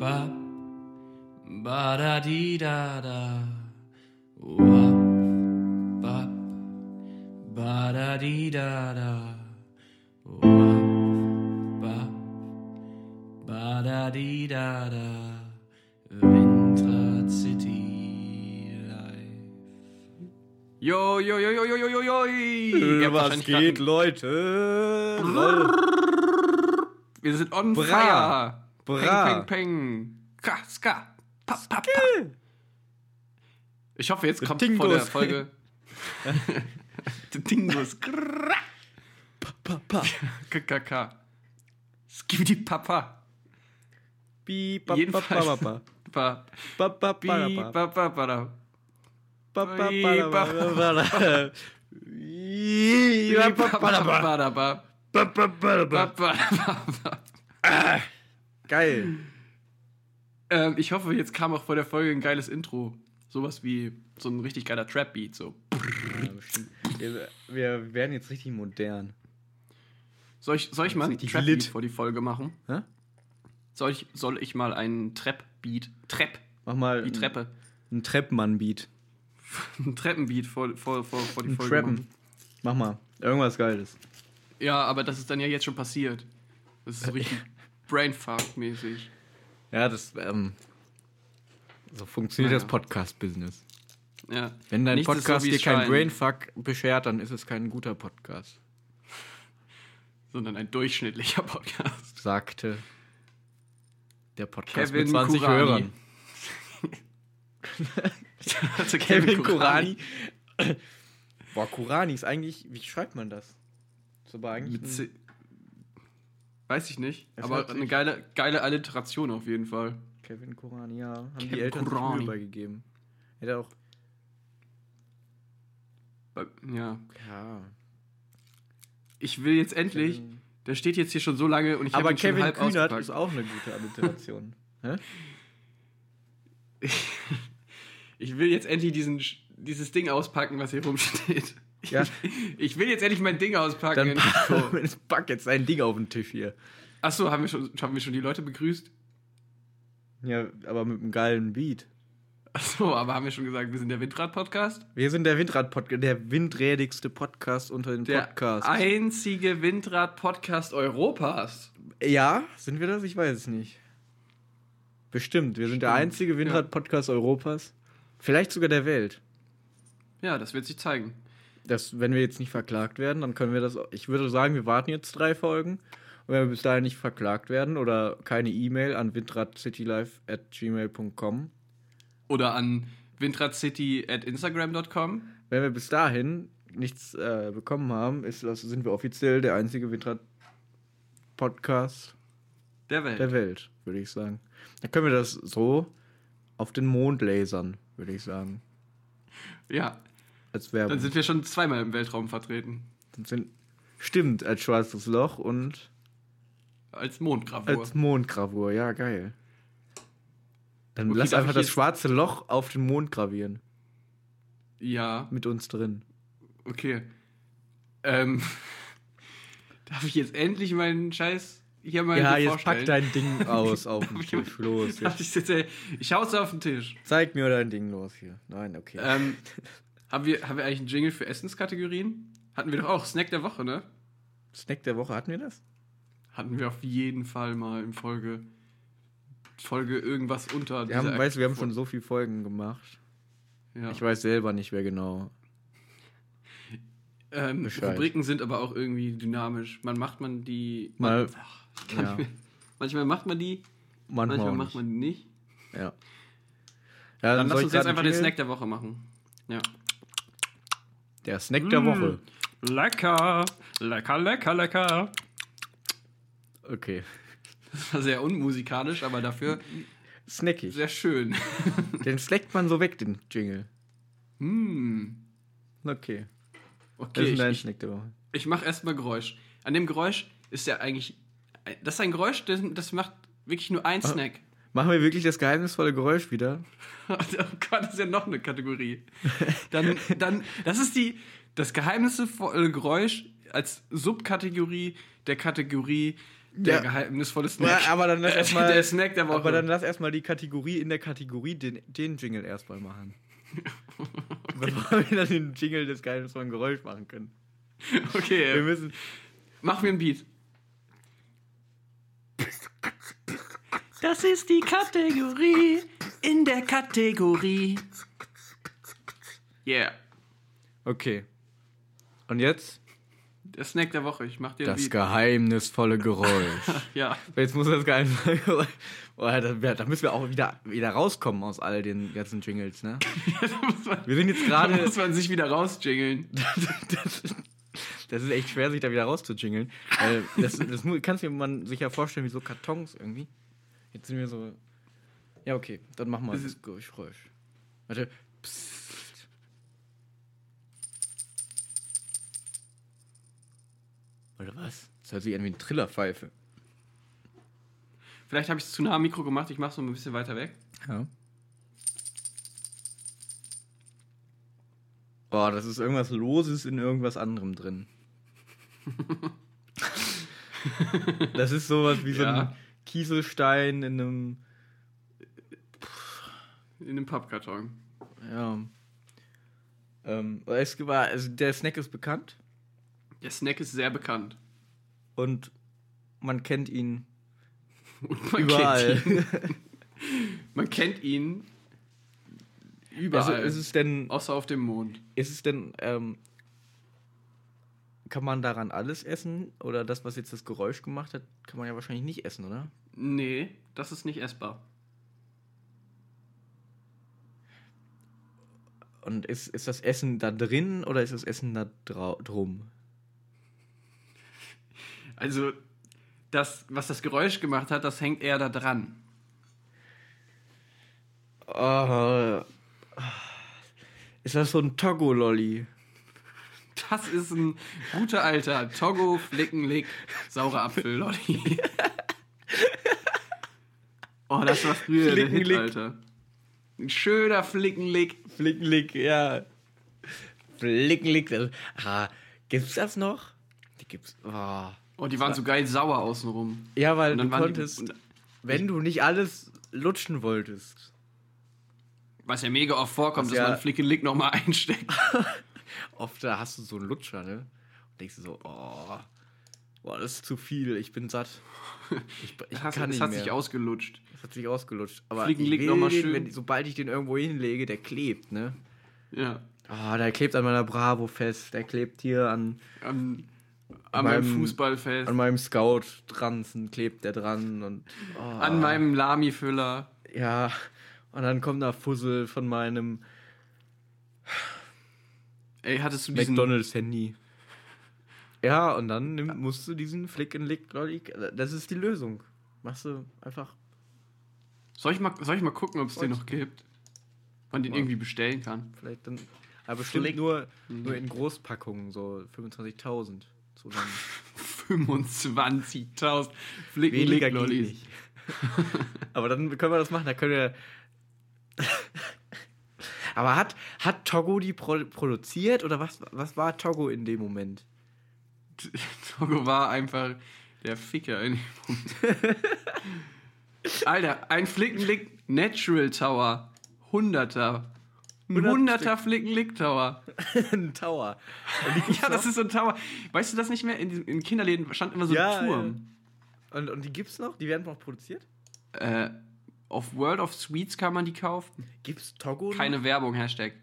ba ba da di da da wap ba ba da di da da wap ba ba da di da da Windrad City. Jo, jo, jo, jo, jo, jo, jo, jo. Ihr habt Was geht, Leute? Leute? Wir sind on Bra. fire. Bra. Peng, peng, peng. Ka, ska. Pa, pa, pa. Ich hoffe, jetzt kommt vor der Dingus. Folge. Dingus. Grrrra. Pa, pa. KKK. Skibidi Papa. Bi, ba, ba, Jedenfalls- ba, ba, Pa. ba. Ba, ba, Bi, ba, ba. pa, Geil. Ähm, ich hoffe, jetzt kam auch vor der Folge ein geiles Intro. Sowas wie so ein richtig geiler Trap-Beat. So. Ja, bestimmt. Wir, wir werden jetzt richtig modern. Soll ich, soll ich mal einen Trap-Beat lit. vor die Folge machen? Hä? Soll ich, soll ich mal einen Trap-Beat, Trap, Mach mal wie Treppe, ein Treppmann-Beat. einen Treppenbeat vor, vor, vor, vor die Ein Folge Trappen. machen? Mach mal. Irgendwas Geiles. Ja, aber das ist dann ja jetzt schon passiert. Das ist so richtig Brainfuck-mäßig. Ja, das, ähm, so funktioniert Naja. das Podcast-Business. Ja. Wenn dein Nichts Podcast so, dir kein scheint, Brainfuck beschert, dann ist es kein guter Podcast, Sondern ein durchschnittlicher Podcast. sagte der Podcast Kevin mit 20 Kurani. Hörern. Also Kevin Kurani. Boah, Kurani ist eigentlich, wie schreibt man das? Aber eigentlich Mit C Weiß ich nicht. Es aber eine geile, geile Alliteration auf jeden Fall. Kevin Kurani, ja. Haben Kevin die Eltern Kurani. Beigegeben. Hätte auch, Ja. ja. Ich will jetzt endlich. Kevin- Der steht jetzt hier schon so lange und ich habe ihn schon Kevin halb Kühnert ausgepackt. ist auch eine gute Alliteration. Hä? Ich will jetzt endlich diesen, dieses Ding auspacken, was hier rumsteht. Ja. Ich will jetzt endlich mein Ding auspacken. Dann Nico. pack, jetzt ein Ding auf den Tisch hier. Achso, haben wir, schon, haben wir schon die Leute begrüßt? Ja, aber mit einem geilen Beat. Achso, aber haben wir schon gesagt, wir sind der Windrad-Podcast? Wir sind der Windrad-Podcast, der windrädigste Podcast unter den Der Podcasts. einzige Windrad-Podcast Europas. Ja, sind wir das? Ich weiß es nicht. Bestimmt, wir sind der Stimmt, einzige Windrad-Podcast Europas. Vielleicht sogar der Welt. Ja, das wird sich zeigen. Das, wenn wir jetzt nicht verklagt werden, dann können wir das. Ich würde sagen, wir warten jetzt drei Folgen. Und wenn wir bis dahin nicht verklagt werden oder keine E-Mail an windradcitylife.gmail.com, Oder an windradcity.instagram.com. wenn wir bis dahin nichts äh, bekommen haben, ist sind wir offiziell der einzige Windrad-Podcast Der Welt. der Welt, würde ich sagen. Dann können wir das so auf den Mond lasern, würde ich sagen. Ja, Als Werbung. dann sind wir schon zweimal im Weltraum vertreten. Stimmt, als schwarzes Loch und Als Mondgravur. als Mondgravur. Ja, geil. Dann Okay, lass einfach das schwarze Loch auf den Mond gravieren. ja, Mit uns drin. okay. Ähm, darf ich jetzt endlich meinen Scheiß hier mal ja, jetzt vorstellen? pack dein Ding aus auf den Tisch. Los. Jetzt. ich jetzt, ich hau's auf den Tisch. Zeig mir dein Ding los hier. Nein, okay. Ähm, haben, wir, haben wir eigentlich einen Jingle für Essenskategorien? Hatten wir doch auch. Snack der Woche, ne? Snack der Woche, hatten wir das? Hatten wir auf jeden Fall mal in Folge. Folge irgendwas unter. Wir haben, weißt du, wir haben schon so viele Folgen gemacht. Ja. Ich weiß selber nicht mehr genau. ähm. Rubriken sind aber auch irgendwie dynamisch. Man macht man die. Mal- Man, ach, ja. manchmal macht man die, Manchmal, manchmal macht nicht. man die nicht. Ja. ja Dann soll lass uns jetzt einfach den? Snack der Woche machen. Ja. Der Snack der Mm. Woche. Lecker, lecker, lecker, lecker. Okay. Das war sehr unmusikalisch, aber dafür Snackig. sehr schön. Den snackt man so weg, den Jingle. hm. Okay. Das Okay, ist ich, dein ich, Snack der Woche. ich mache erstmal Geräusch. An dem Geräusch ist ja eigentlich. Das ist ein Geräusch, das, das macht wirklich nur ein Ah. Snack. Machen wir wirklich das geheimnisvolle Geräusch wieder? Oh Gott, das ist ja noch eine Kategorie. Dann, dann, das ist die, das geheimnisvolle Geräusch als Subkategorie der Kategorie Der Ja. geheimnisvolle Snack. Ja, aber dann lass erstmal. Der Snack der Woche. Aber dann lass erstmal die Kategorie in der Kategorie den, den Jingle erstmal machen. Bevor wir dann den Jingle des geheimnisvollen Geräusch machen können. okay, Wir müssen. mach mir ein Beat. Das ist die Kategorie in der Kategorie. Yeah. Okay. Und jetzt Der Snack der Woche. Ich mach dir das geheimnisvolle Geräusch. Ja. Jetzt muss das geheimnisvolle Geräusch. Boah, da, da müssen wir auch wieder, wieder rauskommen aus all den ganzen Jingles, ne? Da muss man, Wir sind jetzt da gerade. muss man sich wieder rausjingeln. das, das ist echt schwer, sich da wieder rauszujingeln. Das, das du man sich ja vorstellen wie so Kartons irgendwie. Jetzt sind wir so. Ja, okay, dann machen wir Das Geräusch. Warte. Psst. Oder was? Das hört sich an wie eine Trillerpfeife. Vielleicht habe ich es zu nah am Mikro gemacht. Ich mache so ein bisschen weiter weg. Ja. Boah, das ist irgendwas Loses in irgendwas anderem drin. das ist sowas wie so ein Ja. Kieselstein in einem. In einem Pappkarton. Ja. Ähm, es war, also der Snack ist bekannt Der Snack ist sehr bekannt. und man kennt ihn Und man überall. Kennt ihn. Man kennt ihn überall. Also ist es denn, außer auf dem Mond. ist es denn, ähm, kann man daran alles essen? Oder das, was jetzt das Geräusch gemacht hat, kann man ja wahrscheinlich nicht essen, oder? Nee, das ist nicht essbar. Und ist, ist das Essen da drin oder ist das Essen da drum? Also, das, was das Geräusch gemacht hat, das hängt eher da dran. Oh, ist das so ein Togo-Lolli? Das ist ein guter alter Togo Flickenlick saurer Apfel-Lolli. oh, das war früher der Hit, Flickenlick. Alter. Ein schöner Flickenlick. Flickenlick, ja. Flickenlick. Ah, gibt's das noch? Die gibt's. Oh. Oh, die waren so geil sauer außenrum. Ja, weil du konntest, die, wenn du nicht alles lutschen wolltest. was ja mega oft vorkommt, dass ja- man Flickenlick nochmal einsteckt. Oft da hast du so einen Lutscher, ne? Und denkst du so, oh, boah, das ist zu viel, ich bin satt. Ich, ich Das, kann das nicht hat mehr. sich ausgelutscht. das hat sich ausgelutscht. Aber Flickenlick ich noch mal den, schön. Wenn, sobald ich den irgendwo hinlege, der klebt, ne? Ja. Ah, der klebt an meiner Bravo fest, der klebt hier an, Am, an meinem meinem- Fußballfest. an meinem Scout-Transen, klebt der dran und oh, an meinem Lami-Füller. Ja, und dann kommt da Fussel von meinem Ey, hattest du diesen... McDonalds-Handy. Ja, und dann nimm, musst du diesen Flick and Lick Lolli. Das ist die Lösung. Machst du einfach. Soll ich mal, soll ich mal gucken, ob es den noch gibt? Man den irgendwie bestellen kann. Vielleicht dann. Aber bestimmt Flick- nur, nur in Großpackungen, so 25.000 zusammen. 25.000 Weniger geht Flicken-Lick-Lollis. nicht. Aber dann können wir das machen, da können wir. Aber hat, hat Togo die pro produziert oder was, was war Togo in dem Moment? Togo war einfach der Ficker in dem Moment. Alter, ein Flickenlick Natural Tower. Hunderter. Ein 100 Hunderter Flickenlick Tower. Ein Tower. Ja, das ist so ein Tower. Weißt du das nicht mehr? In, diesem- in Kinderläden stand immer so Ja, ein Turm. Und, und die gibt's noch? Die werden noch produziert? Äh, auf World of Sweets kann man die kaufen. Gibt's Togo Keine Werbung, Hashtag.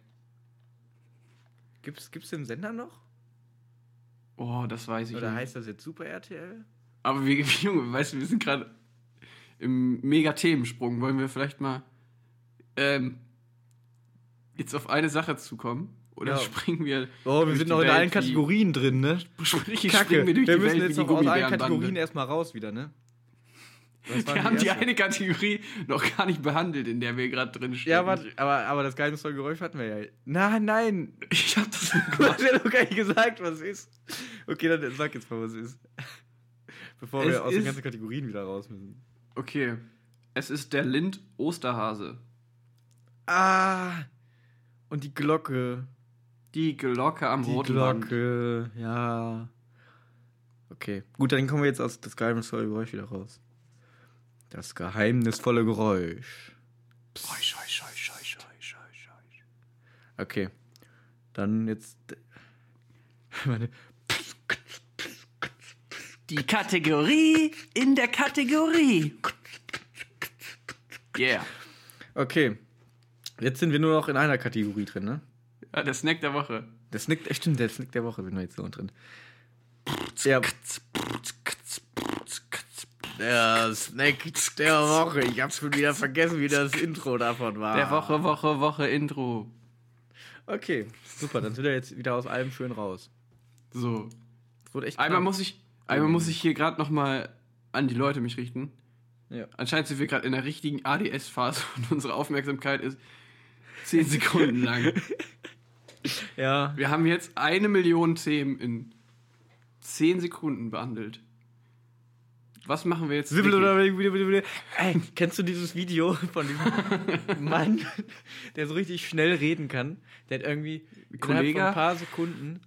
Gibt's, gibt's den Sender noch? Oh, das weiß ich Oder nicht. heißt das jetzt Super RTL? Aber wir, Junge, weißt du, wir sind gerade im Mega-Themensprung. Wollen wir vielleicht mal ähm, jetzt auf eine Sache zukommen? Oder Ja. springen wir. Oh, wir sind noch in Welt allen Kategorien drin, ne? Sprich, Kacke. springen wir durch wir die müssen Welt jetzt noch aus allen Gummibärenbande. Kategorien erstmal raus wieder, ne? Wir haben die eine Kategorie noch gar nicht behandelt, in der wir gerade drin stehen. Ja, warte, aber, aber das geheimnisvolle Geräusch hatten wir ja. Nein, nein. Ich hab das Du hast ja noch gar nicht gesagt, was ist. Okay, dann sag jetzt mal, was ist. Bevor Es wir aus den ganzen Kategorien wieder raus müssen. Okay. Es ist der Lind Osterhase. Ah. Und die Glocke. Die Glocke am Die roten Band. Glocke, ja. Okay. Gut, dann kommen wir jetzt aus das geheimnisvolle Geräusch wieder raus. Das geheimnisvolle Geräusch. Okay. Dann jetzt. Meine. Die Kategorie in der Kategorie. Yeah. Okay. Jetzt sind wir nur noch in einer Kategorie drin, ne? Ja, der Snack der Woche. Der Snack, echt stimmt, der Snack der Woche sind wir jetzt nur drin. Ja, der Snack der Woche. Ich hab's schon wieder vergessen, wie das Intro davon war. Der Woche, Woche, Woche Intro. Okay, super, dann sind wir jetzt wieder aus allem schön raus. So. Das wurde echt Einmal muss ich, einmal muss ich hier gerade noch mal an die Leute mich richten. Ja. Anscheinend sind wir gerade in der richtigen ADS-Phase und unsere Aufmerksamkeit ist 10 Sekunden lang. Ja, Wir haben jetzt eine Million Themen in 10 Sekunden behandelt. Was machen wir jetzt? Ey, kennst du dieses Video von diesem Mann, der so richtig schnell reden kann? Der hat irgendwie Kollege? ein paar Sekunden,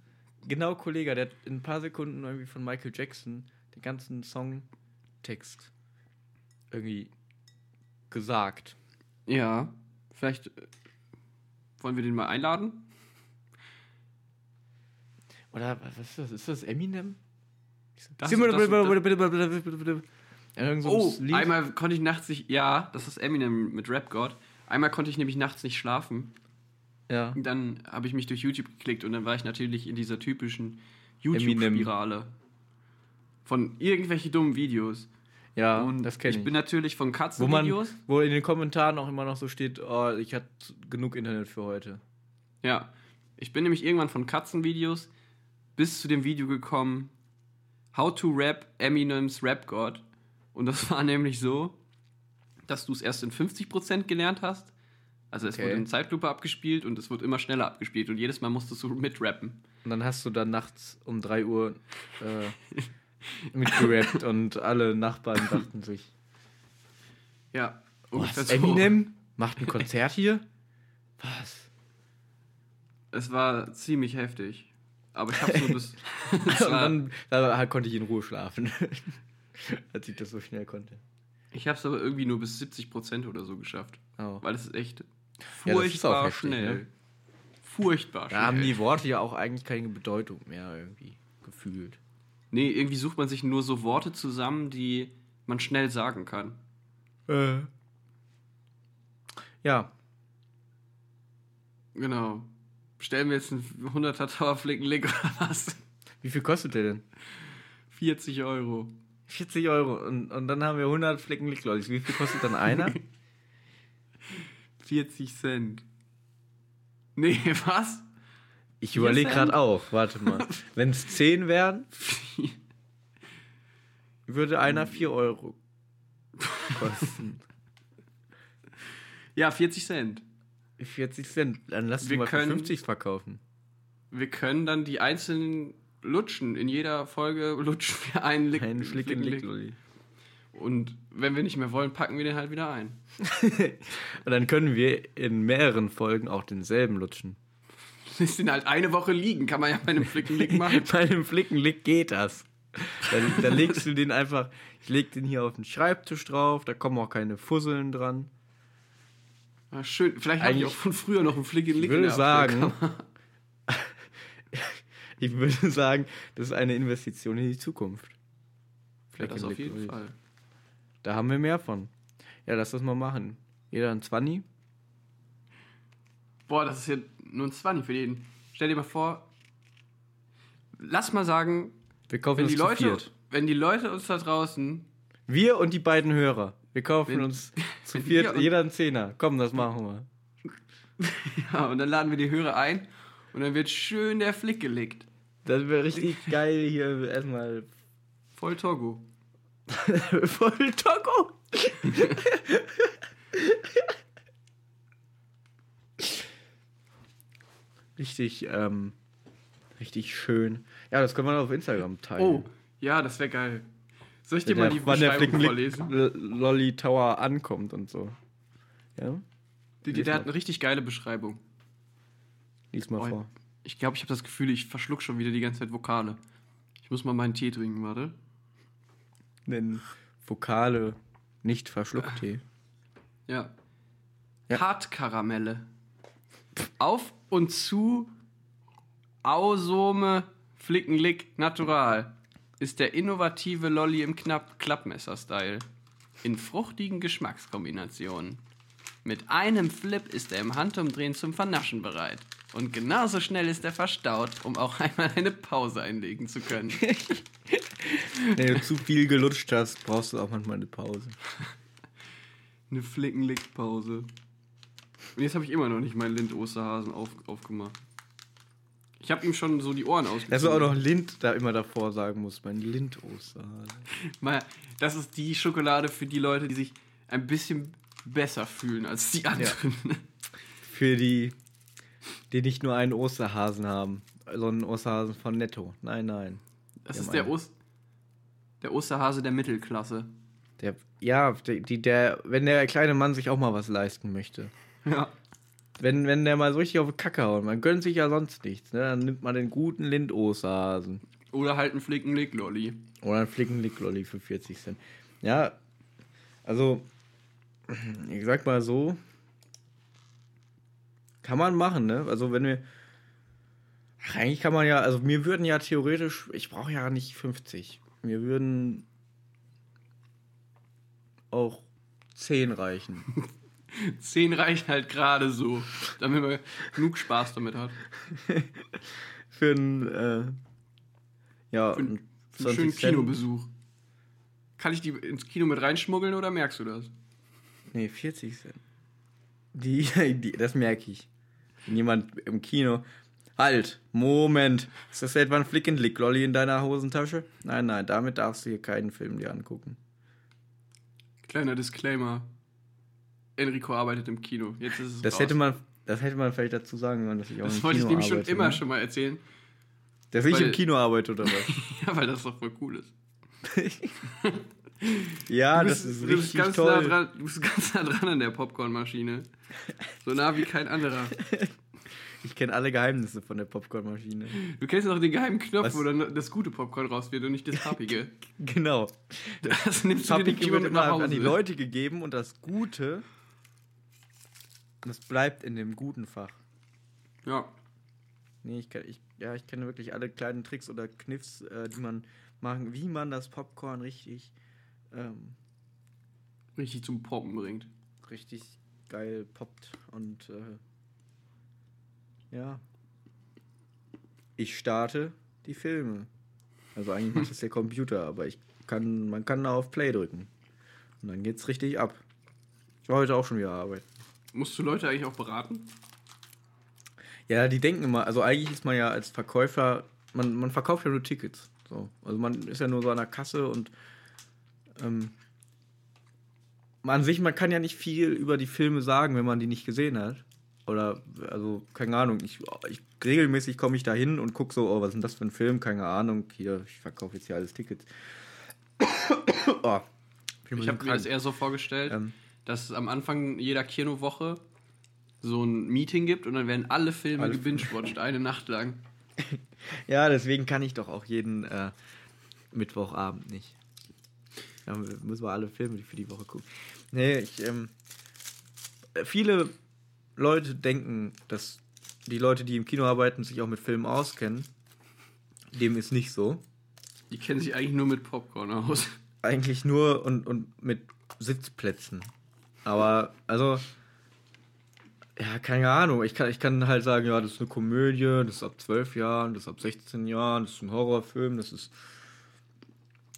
genau Kollege, der hat in ein paar Sekunden irgendwie von Michael Jackson den ganzen Songtext irgendwie gesagt. Ja, vielleicht äh, wollen wir den mal einladen? Oder was ist das? Ist das Eminem? Das- das- Oh, einmal konnte ich nachts nicht, ja, das ist Eminem mit Rap God. Einmal konnte ich nämlich nachts nicht schlafen. Ja. Dann habe ich mich durch YouTube geklickt und dann war ich natürlich in dieser typischen. YouTube-Spirale. Von irgendwelchen dummen Videos. Ja, Und das kenne ich ich. bin natürlich von wo man, Katzenvideos. wo in den Kommentaren auch immer noch so steht, oh, ich hatte genug Internet für heute. Ja. Ich bin nämlich irgendwann von Katzenvideos bis zu dem Video gekommen, How to Rap Eminems Rap God. Und das war nämlich so, dass du es erst in 50% gelernt hast. Also es Okay. wurde in Zeitlupe abgespielt und es wurde immer schneller abgespielt und jedes Mal musstest du mitrappen. Und dann hast du dann nachts um 3 Uhr äh, mitgerappt und alle Nachbarn dachten sich, Ja. was, ungefähr so. Eminem macht ein Konzert hier? Was? Es war ziemlich heftig. Aber ich habe so bis. es Und dann da konnte ich in Ruhe schlafen, als ich das so schnell konnte. ich habe es aber irgendwie nur bis 70% oder so geschafft. Oh. Weil es ist echt Ja, ist auch furchtbar heftig, schnell. ne? Furchtbar schnell. Da haben die Worte ja auch eigentlich keine Bedeutung mehr irgendwie gefühlt. Nee, irgendwie sucht man sich nur so Worte zusammen, die man schnell sagen kann. Ja, Genau. Bestellen wir jetzt einen 100er Tower Flickenlick oder was? wie viel kostet der denn? 40 Euro. 40 Euro. Und, und dann haben wir 100 Flecken Licklollis. Wie viel kostet dann einer? 40 Cent. Nee, was? Ich überlege gerade auch. Warte mal. Wenn es 10 wären, würde einer 4 Euro kosten. Ja, 40 Cent. 40 Cent. Dann lass Wir mal können- 50 verkaufen. Wir können dann die einzelnen lutschen. In jeder Folge lutschen wir einen Lick. Ein Flicken Flickenlick. Licklolli. Und wenn wir nicht mehr wollen, packen wir den halt wieder ein. Und dann können wir in mehreren Folgen auch denselben lutschen. Lässt den halt eine Woche liegen, kann man ja bei einem Flickenlick machen. Bei einem Flickenlick geht das. Da, da legst du den einfach, ich leg den hier auf den Schreibtisch drauf, da kommen auch keine Fusseln dran. Ah, schön. Vielleicht habe ich Eigentlich- auch von früher noch einen Flickenlick Ich würde in der sagen, ich würde sagen, das ist eine Investition in die Zukunft. Ja, das auf jeden. Fall. Da haben wir mehr von. Ja, lass das mal machen. Jeder ein 20. Boah, das ist hier nur ein 20 für jeden. Stell dir mal vor, lass mal sagen, Wir kaufen wenn die, Leute, viert. wenn die Leute uns da draußen, Wir und die beiden Hörer. Wir kaufen Wenn- uns zu viert, jeder ein Zehner. Komm, das machen wir. ja, und dann laden wir die Hörer ein und dann wird schön der Flick gelegt. Das wäre richtig geil hier erstmal Voll Togo. voll Togo. richtig, ähm, richtig schön. Ja, das können wir auf Instagram teilen. Oh, ja, das wäre geil. Soll ich dir mal die wann der vorlesen? Flickenlick Lolly Tower ankommt und so. Ja? Die, der hat eine richtig geile Beschreibung. Lies mal Oh, vor. Ich glaube, ich habe das Gefühl, ich verschluck schon wieder die ganze Zeit Vokale. Ich muss mal meinen Tee trinken, warte. Den Vokale nicht verschluckt Tee. Ja. Ja. Hartkaramelle. Auf und zu Ausome Flickenlick Natural ist der innovative Lolli im Knapp Klappmesser-Style. In fruchtigen Geschmackskombinationen. Mit einem Flip ist er im Handumdrehen zum Vernaschen bereit. Und genauso schnell ist er verstaut, um auch einmal eine Pause einlegen zu können. Wenn du zu viel gelutscht hast, brauchst du auch manchmal eine Pause. Eine Flickenlick-Pause. Und jetzt habe ich immer noch nicht meinen Lind-Osterhasen auf, aufgemacht. Ich habe ihm schon so die Ohren ausgezogen. Dass du auch noch Lind da immer davor sagen musst, mein Lind-Osterhase. Mal, das ist die Schokolade für die Leute, die sich ein bisschen besser fühlen als die anderen. Für die, die nicht nur einen Osterhasen haben, sondern einen Osterhasen von Netto. Nein, nein. Das Ja, ist der. Ost der Osterhase der Mittelklasse. Der, ja, die, die, der, wenn der kleine Mann sich auch mal was leisten möchte. Ja. Wenn, wenn der mal so richtig auf die Kacke haut, man gönnt sich ja sonst nichts, ne? Dann nimmt man den guten Lind-Osterhasen. Oder halt ein Flickenlick-Lolli. Oder einen Flickenlick-Lolli für 40 Cent. Ja, also, ich sag mal so, kann man machen, ne? Also, wenn wir. Ach, eigentlich kann man ja, also mir würden ja theoretisch, ich brauche ja nicht 50. Mir würden auch 10 reichen. Zehn reichen halt gerade so, damit man genug Spaß damit hat. Für einen, äh, ja, Für einen- Für einen 20 schönen Cent. Kinobesuch. Kann ich die ins Kino mit reinschmuggeln oder merkst du das? Nee, 40 Cent. Die, die, das merke ich. Wenn jemand im Kino. Halt, Moment. Ist das etwa ein Flick-and-Lick-Lolli in deiner Hosentasche? Nein, nein, damit darfst du hier keinen Film dir angucken. Kleiner Disclaimer. Enrico arbeitet im Kino. Jetzt ist es Das raus. hätte man, das hätte man vielleicht dazu sagen sollen, dass ich auch Das im wollte ich Kino nämlich schon arbeite. immer ne? schon mal erzählen. Dass ich weil- im Kino arbeite oder was? Ja, weil das doch voll cool ist. ja, Du das bist, ist du bist richtig ganz toll. Nah dran, du bist ganz nah dran an der Popcornmaschine. So nah wie kein anderer. Ich kenne alle Geheimnisse von der Popcornmaschine. Du kennst auch den geheimen Knopf, Was? wo dann das gute Popcorn raus wird und nicht das pappige. Genau. Das nimmst du dir nicht mit immer nach Hause. an die Leute gegeben und das Gute, das bleibt in dem guten Fach. Ja. Nee, ich, ich, ja, ich kenne wirklich alle kleinen Tricks oder Kniffs, äh, die man machen, wie man das Popcorn richtig, ähm, Richtig zum Poppen bringt. richtig geil poppt. Und äh, ja, ich starte die Filme. Also eigentlich macht das der Computer, aber ich kann, man kann da auf Play drücken. Und dann geht's richtig ab. Ich war heute auch schon wieder arbeiten. Musst du Leute eigentlich auch beraten? Ja, die denken immer, also eigentlich ist man ja als Verkäufer, man, man verkauft ja nur Tickets. So. Also man ist ja nur so an der Kasse und ähm, an sich, man kann ja nicht viel über die Filme sagen, wenn man die nicht gesehen hat. Oder, also, keine Ahnung, ich, ich regelmäßig komme ich da hin und gucke so, oh, was ist denn das für ein Film? Keine Ahnung, hier, ich verkaufe jetzt hier alles Tickets. oh, Ich habe mir das eher so vorgestellt, Ähm. Dass es am Anfang jeder Kinowoche so ein Meeting gibt und dann werden alle Filme Alle gebingewatcht, eine Nacht lang. Ja, deswegen kann ich doch auch jeden äh, Mittwochabend nicht. Da müssen wir alle Filme für die Woche gucken. Nee, ich, ähm, viele Leute denken, dass die Leute, die im Kino arbeiten, sich auch mit Filmen auskennen. Dem ist nicht so. Die kennen sich eigentlich nur mit Popcorn aus. Eigentlich nur und, und mit Sitzplätzen. Aber, also, ja, keine Ahnung. Ich kann, ich kann halt sagen, ja, das ist eine Komödie, das ist ab 12 Jahren, das ist ab 16 Jahren, das ist ein Horrorfilm, das ist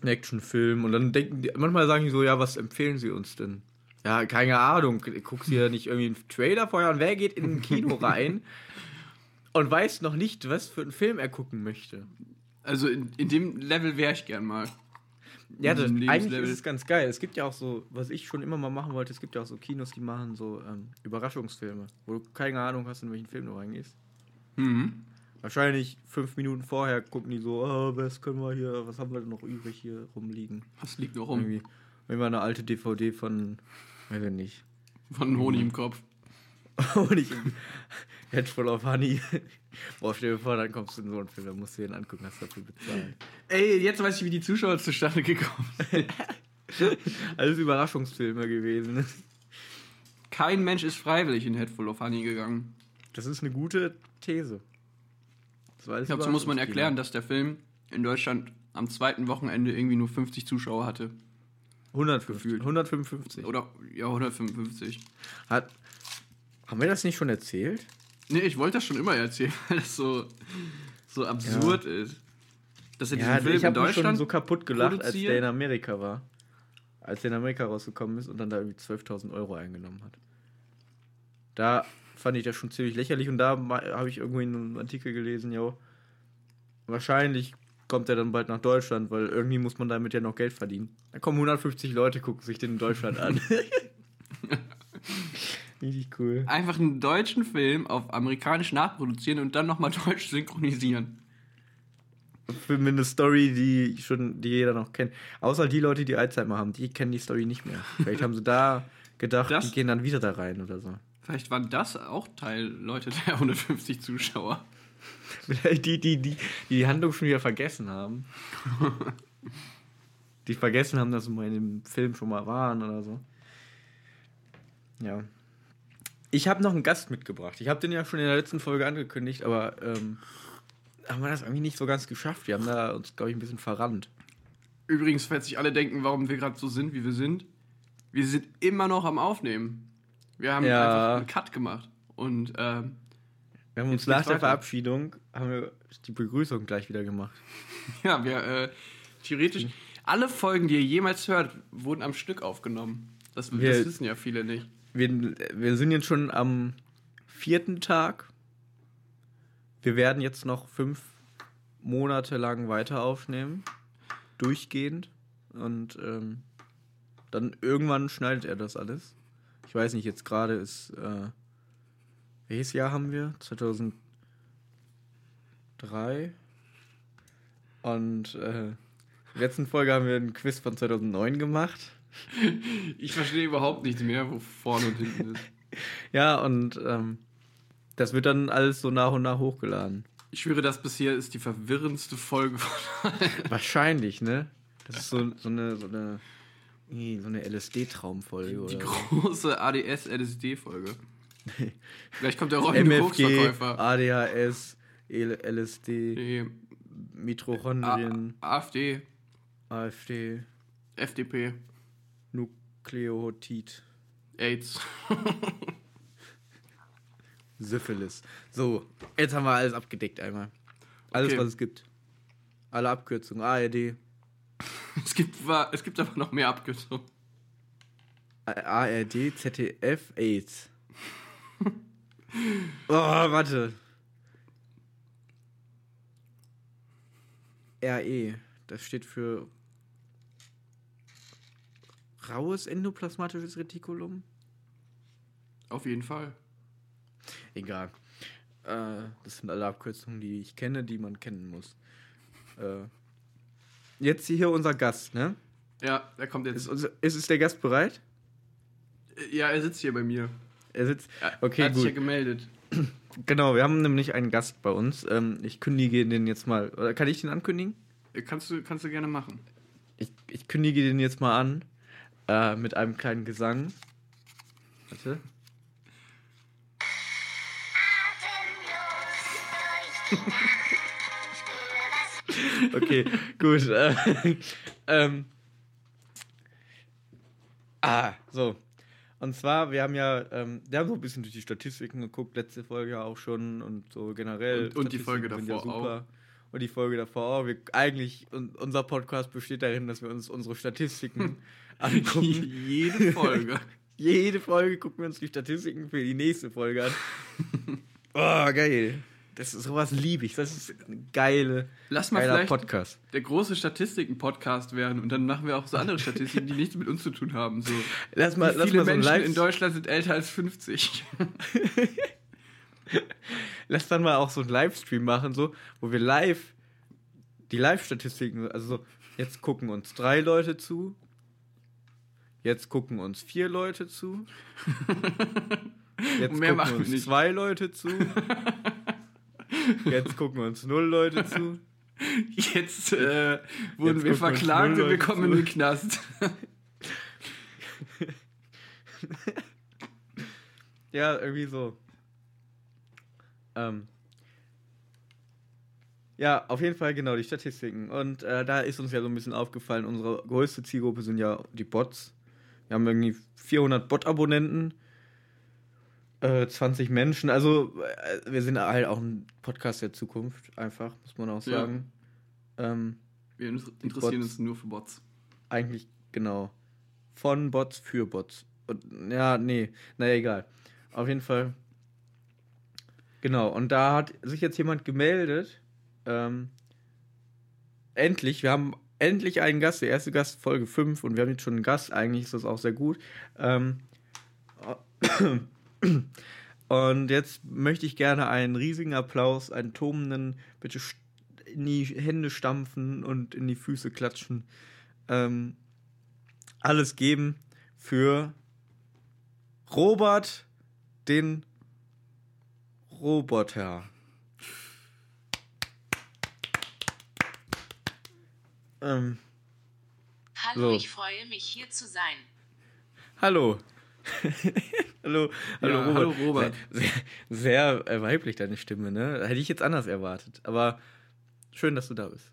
ein Actionfilm. Und dann denken die, manchmal sagen die so, ja, was empfehlen sie uns denn? Ja, keine Ahnung. Guckst dir nicht irgendwie einen Trailer vorher an? Wer geht in ein Kino rein und weiß noch nicht, was für einen Film er gucken möchte? Also in, in dem Level wäre ich gern mal. Ja, das, eigentlich ist es ganz geil. Es gibt ja auch so, was ich schon immer mal machen wollte, es gibt ja auch so Kinos, die machen so ähm, Überraschungsfilme, wo du keine Ahnung hast, in welchen Film du reingehst. Mhm. Wahrscheinlich fünf Minuten vorher gucken die so, oh, was können wir hier, was haben wir denn noch übrig hier rumliegen? Was liegt noch rum? Irgendwie, irgendwie eine alte DVD von, weiß ich nicht. Von Honig im Kopf. Und ich Head full of Honey. Boah, stell dir vor, dann kommst du in so einen Film, dann musst du den angucken, hast dafür bezahlt. Ey, jetzt weiß ich, wie die Zuschauer zustande gekommen sind. Alles Überraschungsfilme gewesen. Kein Mensch ist freiwillig in Head Full of Honey gegangen. Das ist eine gute These. Ich glaube, so muss man erklären, dass der Film in Deutschland am zweiten Wochenende irgendwie nur 50 Zuschauer hatte. 150, Gefühlt. 155. Oder, ja, 155. Hat, haben wir das nicht schon erzählt? Nee, ich wollte das schon immer erzählen, weil das so, so absurd ist. Dass er diesen Film ich in habe mich schon Deutschland so kaputt gelacht, als der in Amerika war. Als der in Amerika rausgekommen ist und dann da irgendwie 12.000 Euro eingenommen hat. Da fand ich das schon ziemlich lächerlich und da habe ich irgendwie in einem Artikel gelesen, jo, wahrscheinlich kommt er dann bald nach Deutschland, weil irgendwie muss man damit ja noch Geld verdienen. Da kommen 150 Leute, gucken sich den in Deutschland an. Richtig cool. einfach einen deutschen Film auf amerikanisch nachproduzieren und dann nochmal deutsch synchronisieren. Für eine Story, die schon, die jeder noch kennt. Außer die Leute, die Alzheimer haben, die kennen die Story nicht mehr. Vielleicht haben sie da gedacht, Das- die gehen dann wieder da rein oder so. Vielleicht waren das auch Teil, Leute, der 150 Zuschauer. Vielleicht die, die, die, die die Handlung schon wieder vergessen haben. die vergessen haben, dass sie mal in dem Film schon mal waren oder so. Ja. Ich habe noch einen Gast mitgebracht. Ich habe den ja schon in der letzten Folge angekündigt, aber ähm, haben wir das irgendwie nicht so ganz geschafft. Wir haben da uns, glaube ich, ein bisschen verrannt. Übrigens, falls sich alle denken, warum wir gerade so sind, wie wir sind, wir sind immer noch am Aufnehmen. Wir haben Ja. einfach einen Cut gemacht. Und ähm, Wir haben uns Jetzt nach geht's der weiter. Verabschiedung haben wir die Begrüßung gleich wieder gemacht. ja, wir äh, theoretisch, alle Folgen, die ihr jemals hört, wurden am Stück aufgenommen. Das, Wir- das wissen ja viele nicht. Wir, wir sind jetzt schon am vierten Tag. Wir werden jetzt noch fünf Monate lang weiter aufnehmen. Durchgehend. Und ähm, dann irgendwann schneidet er das alles. Ich weiß nicht, jetzt gerade ist. Äh, welches Jahr haben wir? 2003. Und äh, in der letzten Folge haben wir einen Quiz von 2009 gemacht. Ich verstehe überhaupt nichts mehr, wo vorne und hinten ist. Ja, und ähm, das wird dann alles so nach und nach hochgeladen. Ich schwöre, das bisher ist die verwirrendste Folge von Wahrscheinlich, ne? Das ist so, so eine, so eine, so eine LSD-Traumfolge die oder so. große ADS-LSD-Folge. Vielleicht kommt der MFG, Koksverkäufer. ADHS, LSD, Mitochondrien, A- AfD, AfD, FDP, Nukleotid, AIDS. Syphilis. So, jetzt haben wir alles abgedeckt einmal. Alles, Okay. was es gibt. Alle Abkürzungen. ARD, Es gibt, es gibt aber noch mehr Abkürzungen. ARD, ZDF, AIDS. oh, warte. RE, das steht für raues endoplasmatisches Retikulum. Auf jeden Fall. Egal. Äh, das sind alle Abkürzungen, die ich kenne, die man kennen muss. Äh, jetzt hier unser Gast, ne? Ja, er kommt Ist, jetzt. unser, ist, ist der Gast bereit? Ja, er sitzt hier bei mir. Er sitzt. Okay, er hat sich ja gut. gemeldet. Genau, wir haben nämlich einen Gast bei uns. Ähm, ich kündige den jetzt mal. Oder kann ich den ankündigen? Kannst du, kannst du gerne machen. Ich, ich kündige den jetzt mal an. Äh, mit einem kleinen Gesang. Warte. Okay, gut. Äh, ähm, ah, so. Und zwar, wir haben ja, ähm, wir haben so ein bisschen durch die Statistiken geguckt, letzte Folge ja auch schon und so generell. Und- und die Folge davor auch. Und die Folge davor auch. Wir, eigentlich, un, unser Podcast besteht darin, dass wir uns unsere Statistiken angucken. Jede Folge. Jede Folge gucken wir uns die Statistiken für die nächste Folge an. oh, geil. Das ist sowas liebe ich. Das ist ein geile, Lass mal geiler vielleicht Podcast. der große Statistiken-Podcast werden und dann machen wir auch so andere Statistiken, die nichts mit uns zu tun haben. So, Lass mal, wie lass viele mal so Menschen Live in Deutschland sind älter als 50? Lass dann mal auch so einen Livestream machen, so, wo wir live die Live-Statistiken, also so, jetzt gucken uns drei Leute zu, jetzt gucken uns vier Leute zu, Jetzt gucken uns nicht. zwei Leute zu. Jetzt gucken uns null Leute zu. Jetzt äh, wurden Jetzt wir verklagt und wir kommen in zu. den Knast. Ja, irgendwie so. Ähm. Ja, auf jeden Fall genau die Statistiken. Und äh, da ist uns ja so ein bisschen aufgefallen, unsere größte Zielgruppe sind ja die Bots. Wir haben irgendwie 400 Bot-Abonnenten, äh, 20 Menschen. Also äh, wir sind halt auch ein Podcast der Zukunft, einfach, muss man auch Ja. sagen. Ähm, Wir interessieren uns nur für Bots. eigentlich genau. Von Bots für Bots. Und, ja, nee, naja, egal. Auf jeden Fall. Genau, und da hat sich jetzt jemand gemeldet. Ähm, endlich, wir haben endlich einen Gast, der erste Gast, Folge 5, und wir haben jetzt schon einen Gast, eigentlich ist das auch sehr gut. Ähm, und jetzt möchte ich gerne einen riesigen Applaus, einen tobenden, bitte in die Hände stampfen und in die Füße klatschen. Ähm, alles geben für Robert, den Roboter. Ähm, Hallo, So. ich freue mich hier zu sein. hallo. hallo, hallo, Ja, Robert. hallo, Robert. Sehr, sehr, sehr äh, weiblich deine Stimme, ne? Hätte ich jetzt anders erwartet. Aber schön, dass du da bist.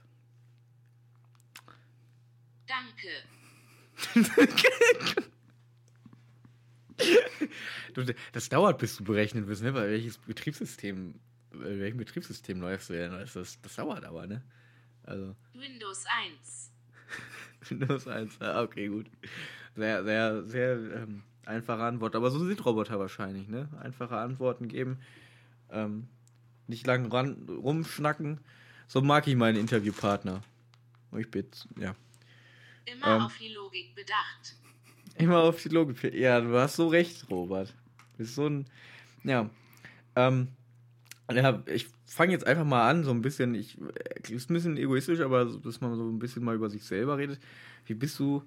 Danke. Du, das dauert, bis du berechnet wirst, ne? Weil welches Betriebssystem, bei welchem Betriebssystem läufst du denn? Das, das, das dauert aber, ne? Also, Windows 1. Windows 1. Ah, okay, gut. Sehr, sehr, sehr ähm, einfache Antwort. Aber so sind Roboter wahrscheinlich, ne? Einfache Antworten geben. Ähm, nicht lang ran, rumschnacken. So mag ich meinen Interviewpartner. Ich bitte, ja. Immer Ähm. auf die Logik bedacht. Immer auf die Logik. Ja, du hast so recht, Robert. Du bist so ein. Ja. Ähm. Ja, ich fange jetzt einfach mal an, so ein bisschen. Ich ist ein bisschen egoistisch, aber dass man so ein bisschen mal über sich selber redet. Wie bist du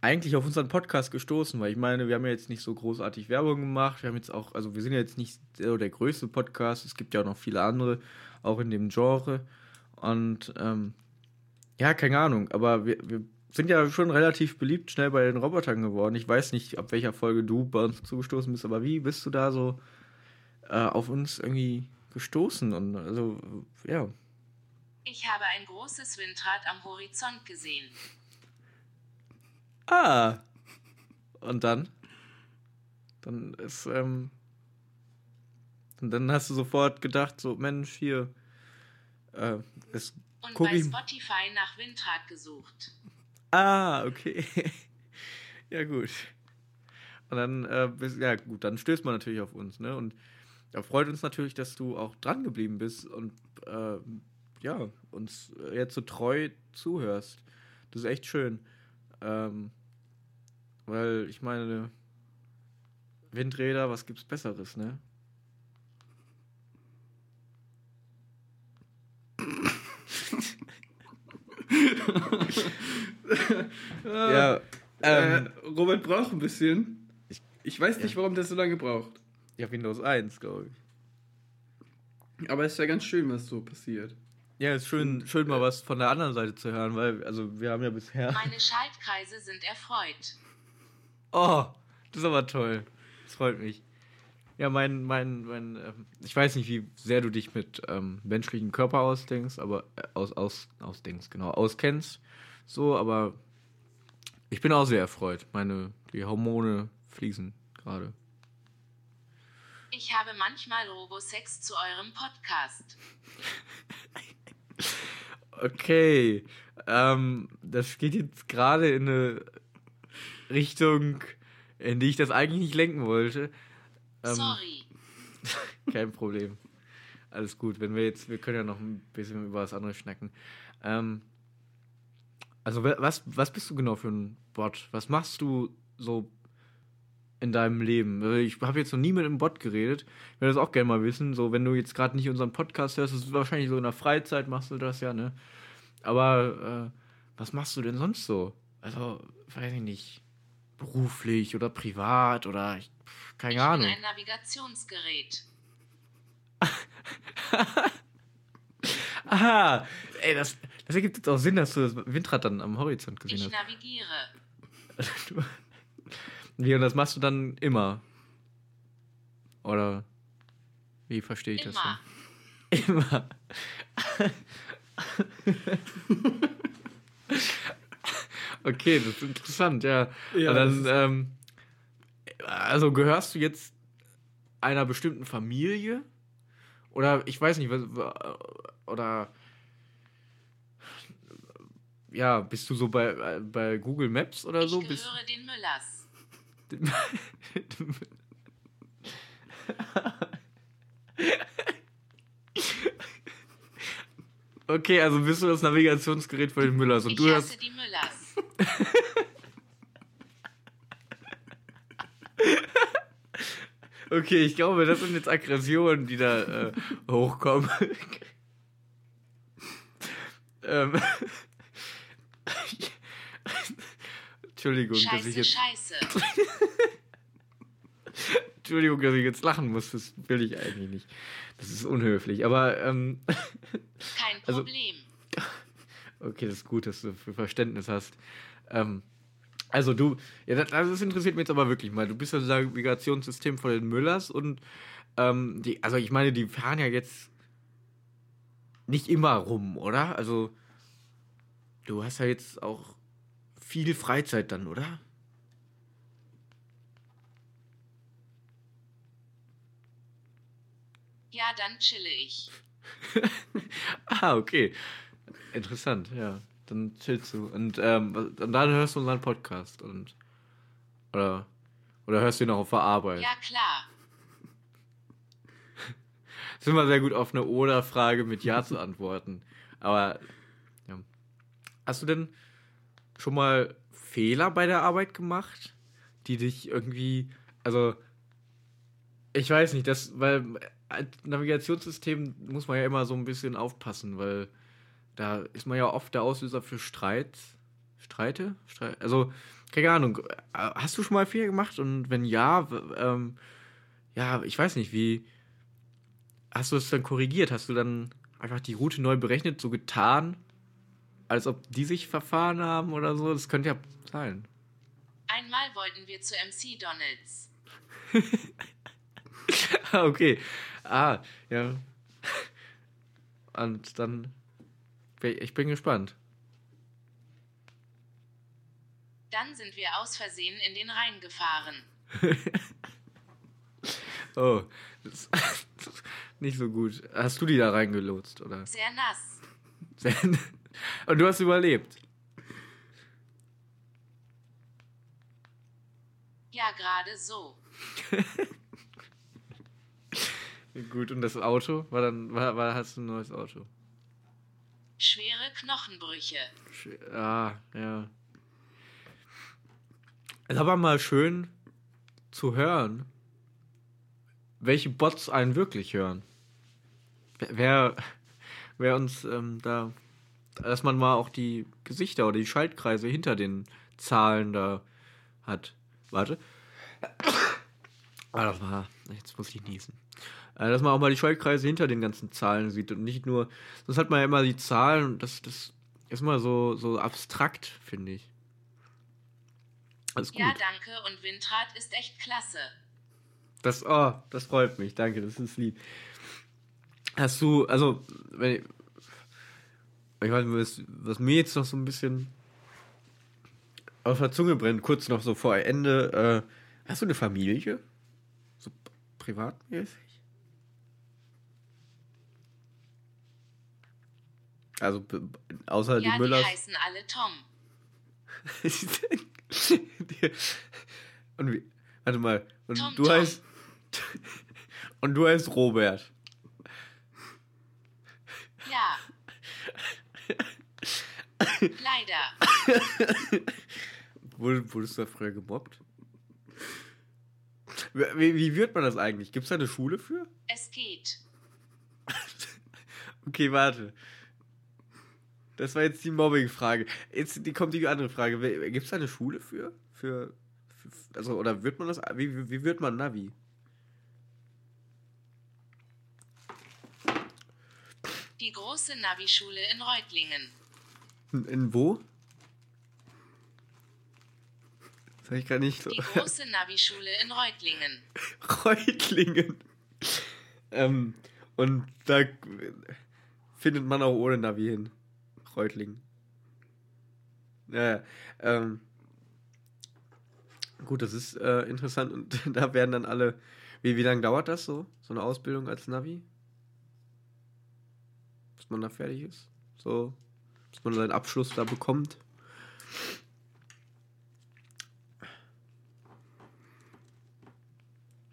eigentlich auf unseren Podcast gestoßen? Weil ich meine, wir haben ja jetzt nicht so großartig Werbung gemacht. Wir haben jetzt auch, also wir sind ja jetzt nicht so der größte Podcast. Es gibt ja auch noch viele andere, auch in dem Genre. Und ähm, ja, keine Ahnung, aber wir, wir sind ja schon relativ beliebt schnell bei den Robotern geworden. Ich weiß nicht, ab welcher Folge du bei uns zugestoßen bist, aber wie bist du da so äh, auf uns irgendwie gestoßen? Und also, ja. Ich habe ein großes Windrad am Horizont gesehen. Ah! Und dann? Dann ist, ähm. Und dann hast du sofort gedacht, so, Mensch, hier. Äh, es Und bei Spotify nach Windrad gesucht. Ah, okay. ja, gut. Und dann, äh, ja, gut, dann stößt man natürlich auf uns, ne? Und da freut uns natürlich, dass du auch dran geblieben bist und, äh, ja, uns jetzt so treu zuhörst. Das ist echt schön. Ähm, weil, ich meine, Windräder, was gibt's Besseres, ne? ja, ähm, äh, Robert braucht ein bisschen. Ich- Ich weiß nicht, warum das so lange braucht. Ja, Windows 1, glaube ich. Aber es ist ja ganz schön, was so passiert. Ja, ist schön, schön mal was von der anderen Seite zu hören, weil, also wir haben ja bisher. Meine Schaltkreise sind erfreut. Oh, das ist aber toll. Das freut mich. Ja, mein, mein, mein, ähm, ich weiß nicht, wie sehr du dich mit ähm, menschlichen Körper ausdenkst, aber äh, aus, aus, ausdenkst, genau, auskennst. So, aber ich bin auch sehr erfreut. Meine, die Hormone fließen gerade. Ich habe manchmal Robosex zu eurem Podcast. Okay. Ähm, das geht jetzt gerade in eine Richtung, in die ich das eigentlich nicht lenken wollte. Ähm, Sorry. Kein Problem. Alles gut. Wenn wir jetzt, wir können ja noch ein bisschen über was anderes schnacken. Ähm, also wa- was, was bist du genau für ein Bot? Was machst du so in deinem Leben? Also Ich habe jetzt noch nie mit einem Bot geredet. Ich würde das auch gerne mal wissen. So, wenn du jetzt gerade nicht unseren Podcast hörst, das ist wahrscheinlich so in der Freizeit machst du das ja, ne? Aber äh, was machst du denn sonst so? Also, weiß ich nicht. beruflich oder privat oder ich, keine ich Ahnung. bin ein Navigationsgerät. Aha, ey, das, das ergibt jetzt auch Sinn, dass du das Windrad dann am Horizont gesehen Ich hast. navigiere. Wie, und das machst du dann immer? Oder wie verstehe ich Immer. das denn? Immer. okay, das ist interessant, ja. Ja, dann, ähm, also gehörst du jetzt einer bestimmten Familie? Oder ich weiß nicht, was, oder ja, bist du so bei, bei Google Maps oder Ich so? Bist, gehöre den Müllers. okay, also bist du das Navigationsgerät von den Müllers und Ich du hast. die Müllers. Okay, ich glaube, das sind jetzt Aggressionen, die da äh, hochkommen. ähm. Entschuldigung, dass ich Scheiße, jetzt. scheiße. Entschuldigung, dass ich jetzt lachen muss. Das will ich eigentlich nicht. Das ist unhöflich. Aber ähm, Kein Also- Problem. okay, das ist gut, dass du für Verständnis hast. Ähm, also du, ja, das, also das interessiert mich jetzt aber wirklich mal. Du bist ja das Navigationssystem von den Müllers und ähm, die, also ich meine, die fahren ja jetzt nicht immer rum, oder? Also du hast ja jetzt auch viel Freizeit dann, oder? Ja, dann chille ich. Ah, okay. Interessant, ja. Dann chillst du. Und, ähm, und dann hörst du unseren Podcast und oder oder hörst du ihn auch auf der Arbeit? Ja, klar. Sind wir sehr gut auf eine Oder-Frage mit Ja zu antworten. Aber ja. Hast du denn schon mal Fehler bei der Arbeit gemacht, die dich irgendwie, also ich weiß nicht, das, weil als Navigationssystem muss man ja immer so ein bisschen aufpassen, weil da ist man ja oft der Auslöser für Streit. Streite? Streit? Also, keine Ahnung. Hast du schon mal Fehler gemacht? Und wenn ja, ähm, ja, ich weiß nicht, wie, hast du es dann korrigiert? Hast du dann einfach die Route neu berechnet, so getan, als ob die sich verfahren haben oder so? Das könnte ja sein. Einmal wollten wir zu MC Donalds. Ah, okay. Ah, ja. Und dann, ich bin gespannt. Dann sind wir aus Versehen in den Rhein gefahren. Oh, das, das nicht so gut. Hast du die da reingelotst, oder? Sehr nass. Und du hast überlebt. Ja, gerade so. Gut, und das Auto? War dann, war, war, hast du ein neues Auto? Schwere Knochenbrüche. Ah, ja. Es ist aber mal schön zu hören, welche Bots einen wirklich hören. Wer- Wer, wer uns ähm, da, dass man mal auch die Gesichter oder die Schaltkreise hinter den Zahlen da hat. Warte. Ah, das war, jetzt muss ich niesen. Äh, dass man auch mal die Schaltkreise hinter den ganzen Zahlen sieht und nicht nur, sonst hat man ja immer die Zahlen und das, das ist mal so, so abstrakt, finde ich. Ja, danke und Windrad ist echt klasse. Das, oh, das freut mich, danke, das ist lieb. Hast du, also, wenn ich, weiß nicht, was, mir jetzt noch so ein bisschen auf der Zunge brennt, kurz noch so vor Ende, äh, hast du eine Familie? So privatmäßig? Also, außer ja, die Müllers. die heißen alle Tom. Und wie, warte mal, und Tom, du Tom. heißt und du heißt Robert. Ja. Leider. Wurde, wurdest du da früher gemobbt? Wie, wie wird man das eigentlich? Gibt es da eine Schule für? Es geht. Okay, warte. Das war jetzt die Mobbing-Frage. Jetzt die, kommt die andere Frage. Gibt es da eine Schule für? Für Also, oder wird man das. Wie, wie wird man Navi? Die große Navi-Schule in Reutlingen. In, wo? Das habe ich gar nicht so. Die große Navi-Schule in Reutlingen. Reutlingen. ähm, und da findet man auch ohne Navi hin. Reutlingen. Ja, ähm. Gut, das ist äh, interessant und da werden dann alle. Wie, wie lange dauert das so? So eine Ausbildung als Navi? Bis man da fertig ist? So, bis man seinen Abschluss da bekommt?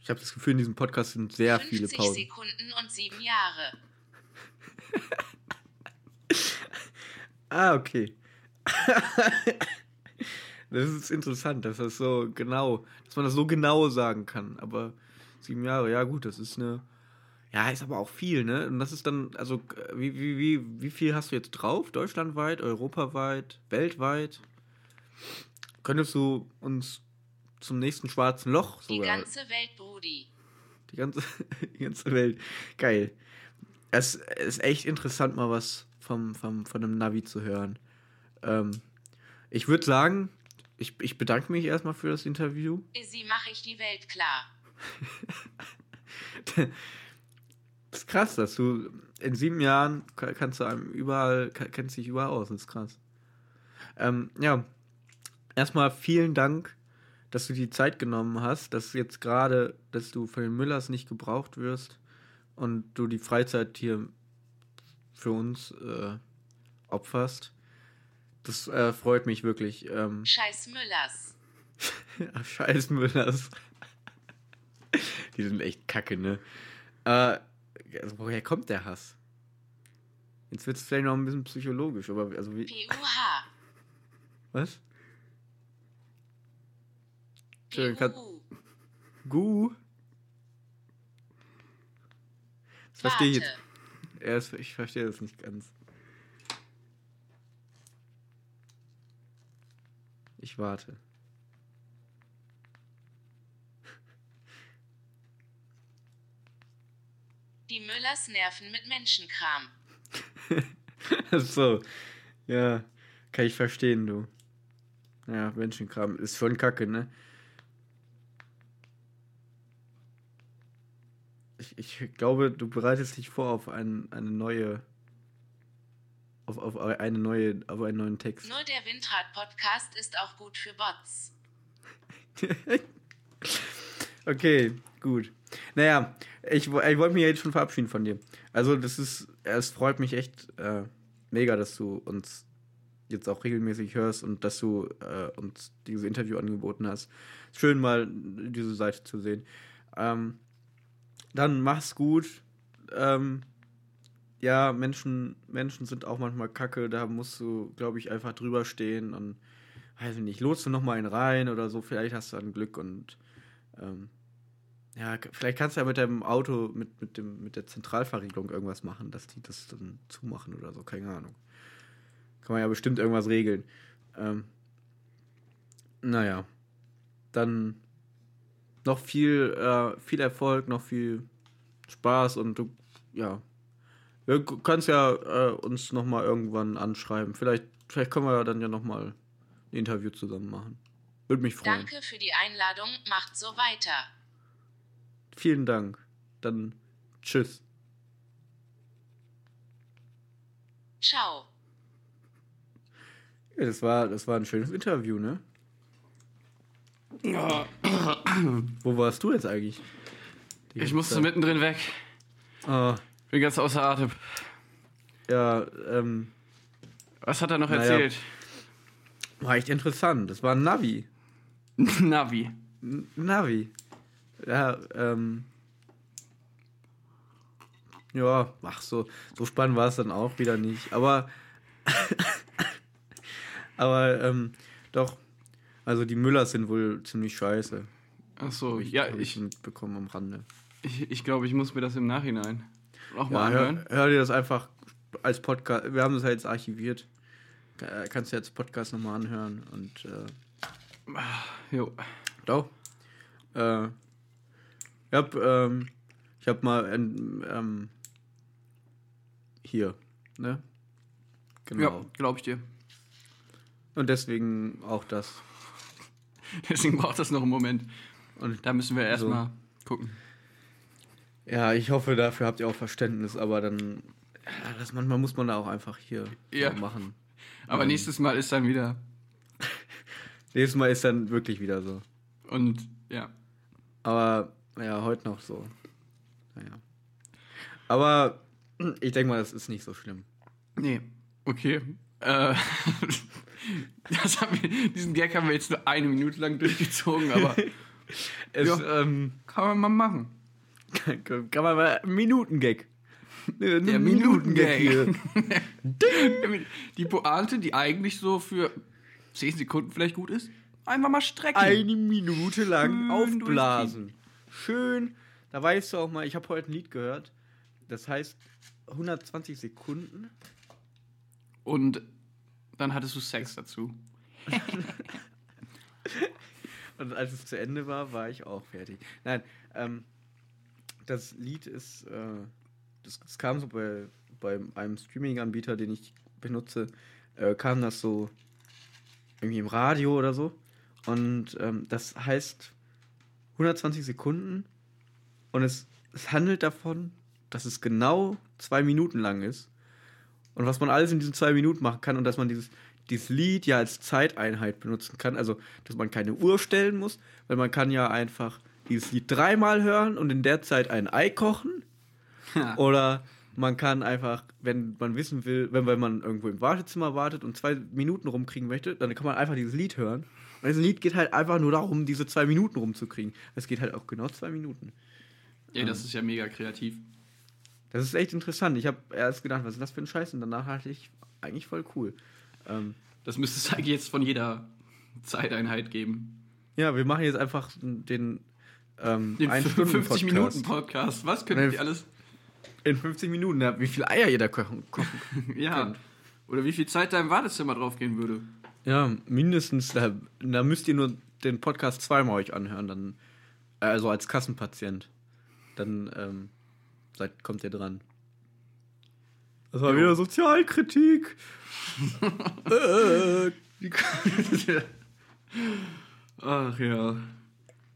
Ich habe das Gefühl, in diesem Podcast sind sehr viele 50 Pausen. Sekunden und 7 Jahre. Ah, okay. das ist interessant, dass das so genau, dass man das so genau sagen kann. Aber sieben Jahre, ja gut, das ist eine, ja, ist aber auch viel, ne? Und das ist dann, also wie, wie, wie, wie viel hast du jetzt drauf? Deutschlandweit, europaweit, weltweit? Könntest du uns zum nächsten schwarzen Loch Die sogar ganze Welt, Brudi. die ganze, die ganze Welt. Geil. Es ist echt interessant, mal was vom, vom, von einem Navi zu hören. Ähm, ich würde sagen, ich, ich bedanke mich erstmal für das Interview. Easy mache ich die Welt klar. Das ist krass, dass du in sieben Jahren ka- kannst du einem überall, kennst dich überall aus. Das ist krass. Ähm, ja, erstmal vielen Dank, dass du die Zeit genommen hast, dass jetzt gerade, dass du von den Müllers nicht gebraucht wirst und du die Freizeit hier für uns äh, opferst. Das äh, freut mich wirklich. Ähm, Scheiß Müllers. Scheiß Müllers. Die sind echt kacke, ne? Äh, also woher kommt der Hass? Jetzt wird es vielleicht noch ein bisschen psychologisch, aber also wie. PUH. Was? Entschuldigung, kann. Gu? Das verstehe ich jetzt. Erst, ich verstehe das nicht ganz. Ich warte. Die Müllers nerven mit Menschenkram. so. Ja, kann ich verstehen, du. Ja, Menschenkram ist schon kacke, ne? Ich, ich glaube, du bereitest dich vor auf ein, eine neue. Auf, auf eine neue, auf einen neuen Text. Nur der Windrad-Podcast ist auch gut für Bots. okay, gut. Naja, ich, ich wollte mich jetzt schon verabschieden von dir. Also, das ist, es freut mich echt äh, mega, dass du uns jetzt auch regelmäßig hörst und dass du äh, uns dieses Interview angeboten hast. Schön mal diese Seite zu sehen. Ähm, dann mach's gut. Ähm, ja, Menschen, Menschen sind auch manchmal kacke, da musst du, glaube ich, einfach drüber stehen und weiß ich nicht, lotst du noch mal einen rein oder so, vielleicht hast du dann Glück und ähm, ja, vielleicht kannst du ja mit deinem Auto, mit, mit, dem, mit der Zentralverriegelung irgendwas machen, dass die das dann zumachen oder so, keine Ahnung. Kann man ja bestimmt irgendwas regeln. Ähm, naja, dann noch viel, äh, viel Erfolg, noch viel Spaß und du, ja, k- kannst ja äh, uns noch mal irgendwann anschreiben. Vielleicht, vielleicht können wir ja dann ja noch mal ein Interview zusammen machen. Würde mich freuen. Danke für die Einladung, macht so weiter. Vielen Dank. Dann tschüss. Ciao. Ja, das war, das war ein schönes Interview, ne? Ja, Wo warst du jetzt eigentlich? Die ich musste Zeit? mittendrin weg. Ah, Bin ganz außer Atem. ja, ähm, Was hat er noch Naja. erzählt? war echt interessant. Das war ein Navi. Navi. N Navi. Ja, ähm. Ja, ach so, so spannend war es dann auch wieder nicht. Aber, aber, ähm, doch, also die Müllers sind wohl ziemlich scheiße. Achso, Hab ich, ja, hab ich, mitbekommen am Rande. ich, ich glaube, ich muss mir das im Nachhinein auch mal Ja, anhören. hör, hör dir das einfach als Podcast. Wir haben das ja jetzt archiviert. Ka- Kannst du jetzt Podcast nochmal anhören und äh, Jo. Doch. Äh, ich hab, ähm, ich hab mal ähm, hier, ne? Genau. Ja, glaube ich dir. Und deswegen auch das. Deswegen braucht das noch einen Moment. Und Da müssen wir So. erstmal gucken. ja, ich hoffe, dafür habt ihr auch Verständnis, aber dann, ja, das manchmal muss man da auch einfach hier Ja. so machen. Aber Ähm. nächstes Mal ist dann wieder. Nächstes Mal ist dann wirklich wieder so. Und ja. Aber ja, heute noch so. Naja. Aber ich denke mal, das ist nicht so schlimm. Nee. Okay. Äh, wir, diesen Gag haben wir jetzt nur eine Minute lang durchgezogen, aber Es, Ja. ähm, kann man mal machen. kann, kann man mal Minutengag. Der Der Minutengag. Die Pointe, die eigentlich so für 10 Sekunden vielleicht gut ist, einfach mal strecken. Eine Minute lang Schön aufblasen. Schön. Da weißt du auch mal, ich habe heute ein Lied gehört. Das heißt 120 Sekunden. Und dann hattest du Sex dazu. Und als es zu Ende war, war ich auch fertig. Nein, ähm, das Lied ist, äh, das, das kam so bei, bei einem Streaming-Anbieter, den ich benutze, äh, kam das so irgendwie im Radio oder so. Und ähm, das heißt 120 Sekunden und es, es handelt davon, dass es genau zwei Minuten lang ist. Und was man alles in diesen zwei Minuten machen kann und dass man dieses, dieses Lied ja als Zeiteinheit benutzen kann. Also, dass man keine Uhr stellen muss, weil man kann ja einfach dieses Lied dreimal hören und in der Zeit ein Ei kochen. Oder man kann einfach, wenn man wissen will, wenn, wenn man irgendwo im Wartezimmer wartet und zwei Minuten rumkriegen möchte, dann kann man einfach dieses Lied hören. Und dieses Lied geht halt einfach nur darum, diese zwei Minuten rumzukriegen. Es geht halt auch genau zwei Minuten. Ja, das ist ja mega kreativ. Das ist echt interessant. Ich habe erst gedacht, was ist das für ein Scheiß? Und danach dachte ich, eigentlich voll cool. Ähm, Das müsste es eigentlich jetzt von jeder Zeiteinheit geben. ja, wir machen jetzt einfach den, ähm, Den einen Stunden 50 Podcast. Minuten Podcast. Was könnten Nee, die alles? In 50 Minuten, ja, wie viele Eier ihr da kochen, kochen Ja. könnt. Oder wie viel Zeit da im Wartezimmer draufgehen würde. Ja, mindestens, da, da müsst ihr nur den Podcast zweimal euch anhören, dann, äh, also als Kassenpatient. Dann ähm, seid, kommt ihr dran. Das war Jo. wieder Sozialkritik. äh, Ach ja.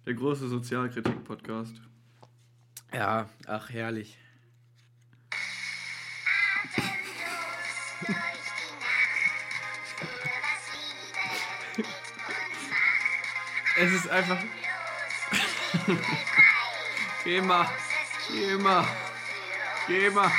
Der große Sozialkritik-Podcast. ja, ach herrlich. Es ist einfach. Geh mal. Geh mal. Geh mal.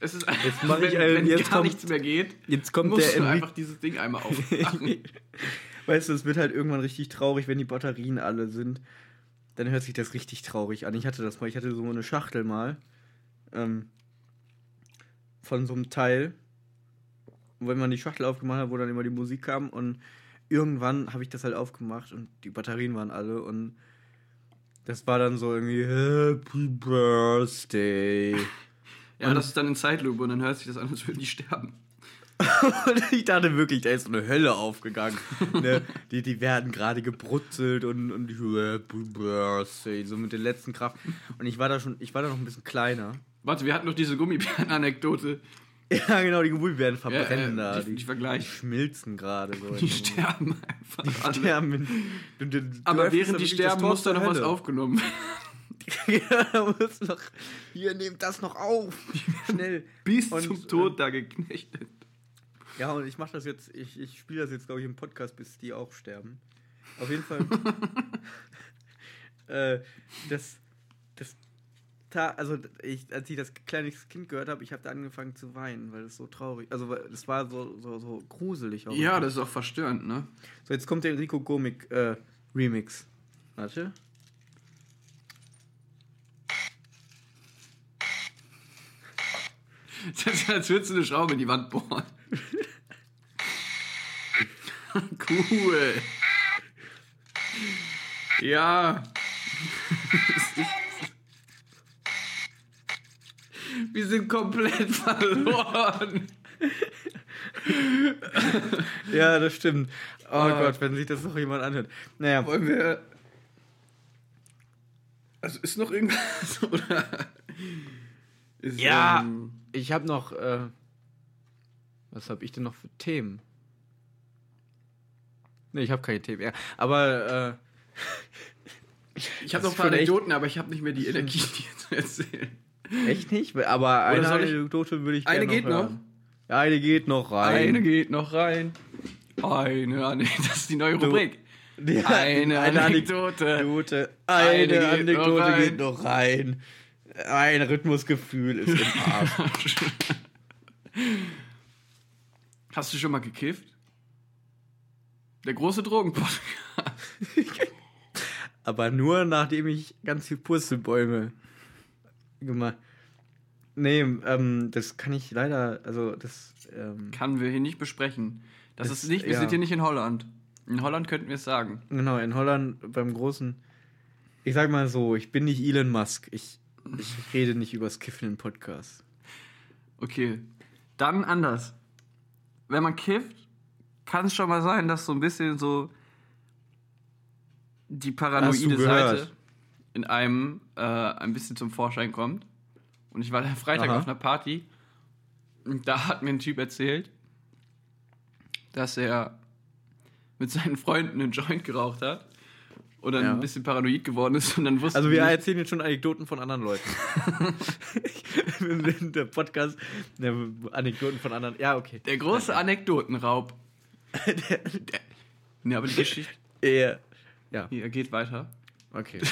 Es ist einfach, Jetzt mach ich, wenn, wenn jetzt gar kommt- nichts mehr geht, Jetzt kommt musst der du einfach dieses Ding einmal aufmachen. Weißt du, es wird halt irgendwann richtig traurig, wenn die Batterien alle sind. Dann hört sich das richtig traurig an. Ich hatte das mal, ich hatte so eine Schachtel mal. Ähm, von so einem Teil. Und wenn man die Schachtel aufgemacht hat, wo dann immer die Musik kam. Und irgendwann habe ich das halt aufgemacht und die Batterien waren alle. Und das war dann so irgendwie Happy Birthday. ja, das ist dann in Zeitlupe und dann hört sich das an, als würden die sterben. Und ich dachte wirklich, da ist so eine Hölle aufgegangen. ne? die, die werden gerade gebrutzelt und, und Happy Birthday, so mit der letzten Kraft. Und ich war da schon, ich war da noch ein bisschen kleiner. Warte, wir hatten noch diese Gummibären-Anekdote. Ja, genau, die Gummibären Ja, verbrennen äh, da. die, Die, die schmilzen gerade so. Die sterben einfach Die alle. sterben. du- du- du Aber während die sterben, muss da noch was aufgenommen ja, da muss noch. Hier, nehmt das noch auf. Schnell. Bis Und, zum Tod da geknechtet. Ja, und ich mache das jetzt, ich, ich spiele das jetzt, glaube ich, im Podcast, bis die auch sterben. Auf jeden Fall. äh, das, also ich, als ich das kleines Kind gehört habe, ich habe da angefangen zu weinen, weil es so traurig, also es war so, so, so gruselig. Auch Ja, das ist auch verstörend, ne? So, jetzt kommt der Enrico Gomik äh, Remix. Warte. Das ist, als würdest du eine Schraube in die Wand bohren. cool. Ja. Wir sind komplett verloren. Ja, das stimmt. Oh Ah. Gott, wenn sich das noch jemand anhört. Naja, Wollen wir. Also ist noch irgendwas? Oder. Ist, Ja. ähm, ich habe noch. Äh, was habe ich denn noch für Themen? Nee, ich habe keine Themen. Ja, aber. Äh, ich habe noch ein paar Anekdoten, aber ich habe nicht mehr die Energie, die zu erzählen. Echt nicht? Aber eine soll ich- Anekdote würde ich Eine gerne geht noch? hören. Ja, eine geht noch rein. Eine geht noch rein. Eine Anekdote. Das ist die neue Rubrik. Ja, Eine Anekdote. Anekdote. Eine Eine, geht noch Anekdote rein. geht noch rein. Ein Rhythmusgefühl ist im Arsch. Hast du schon mal gekifft? Der große Drogenpodcast. Aber nur nachdem ich ganz viel Purzelbäume gemacht. Nee, ähm, das kann ich leider, also das, ähm, Kann wir hier nicht besprechen. Das, Das- ist nicht, wir ja. sind hier nicht in Holland. In Holland könnten wir es sagen. genau, in Holland beim großen, ich sag mal so, ich bin nicht Elon Musk, ich, ich rede nicht übers Kiffen im Podcast. Okay. Dann anders. Wenn man kifft, kann es schon mal sein, dass so ein bisschen so die paranoide? Seite in einem äh, ein bisschen zum Vorschein kommt. Und ich war da Freitag Aha. auf einer Party und da hat mir ein Typ erzählt, dass er mit seinen Freunden einen Joint geraucht hat und dann Ja. ein bisschen paranoid geworden ist und dann wusste Also wir nicht, erzählen jetzt schon Anekdoten von anderen Leuten. der Podcast, der Anekdoten von anderen, ja, okay. der große Anekdotenraub. der, ne, aber die Geschichte Ja, ja hier geht weiter. Okay.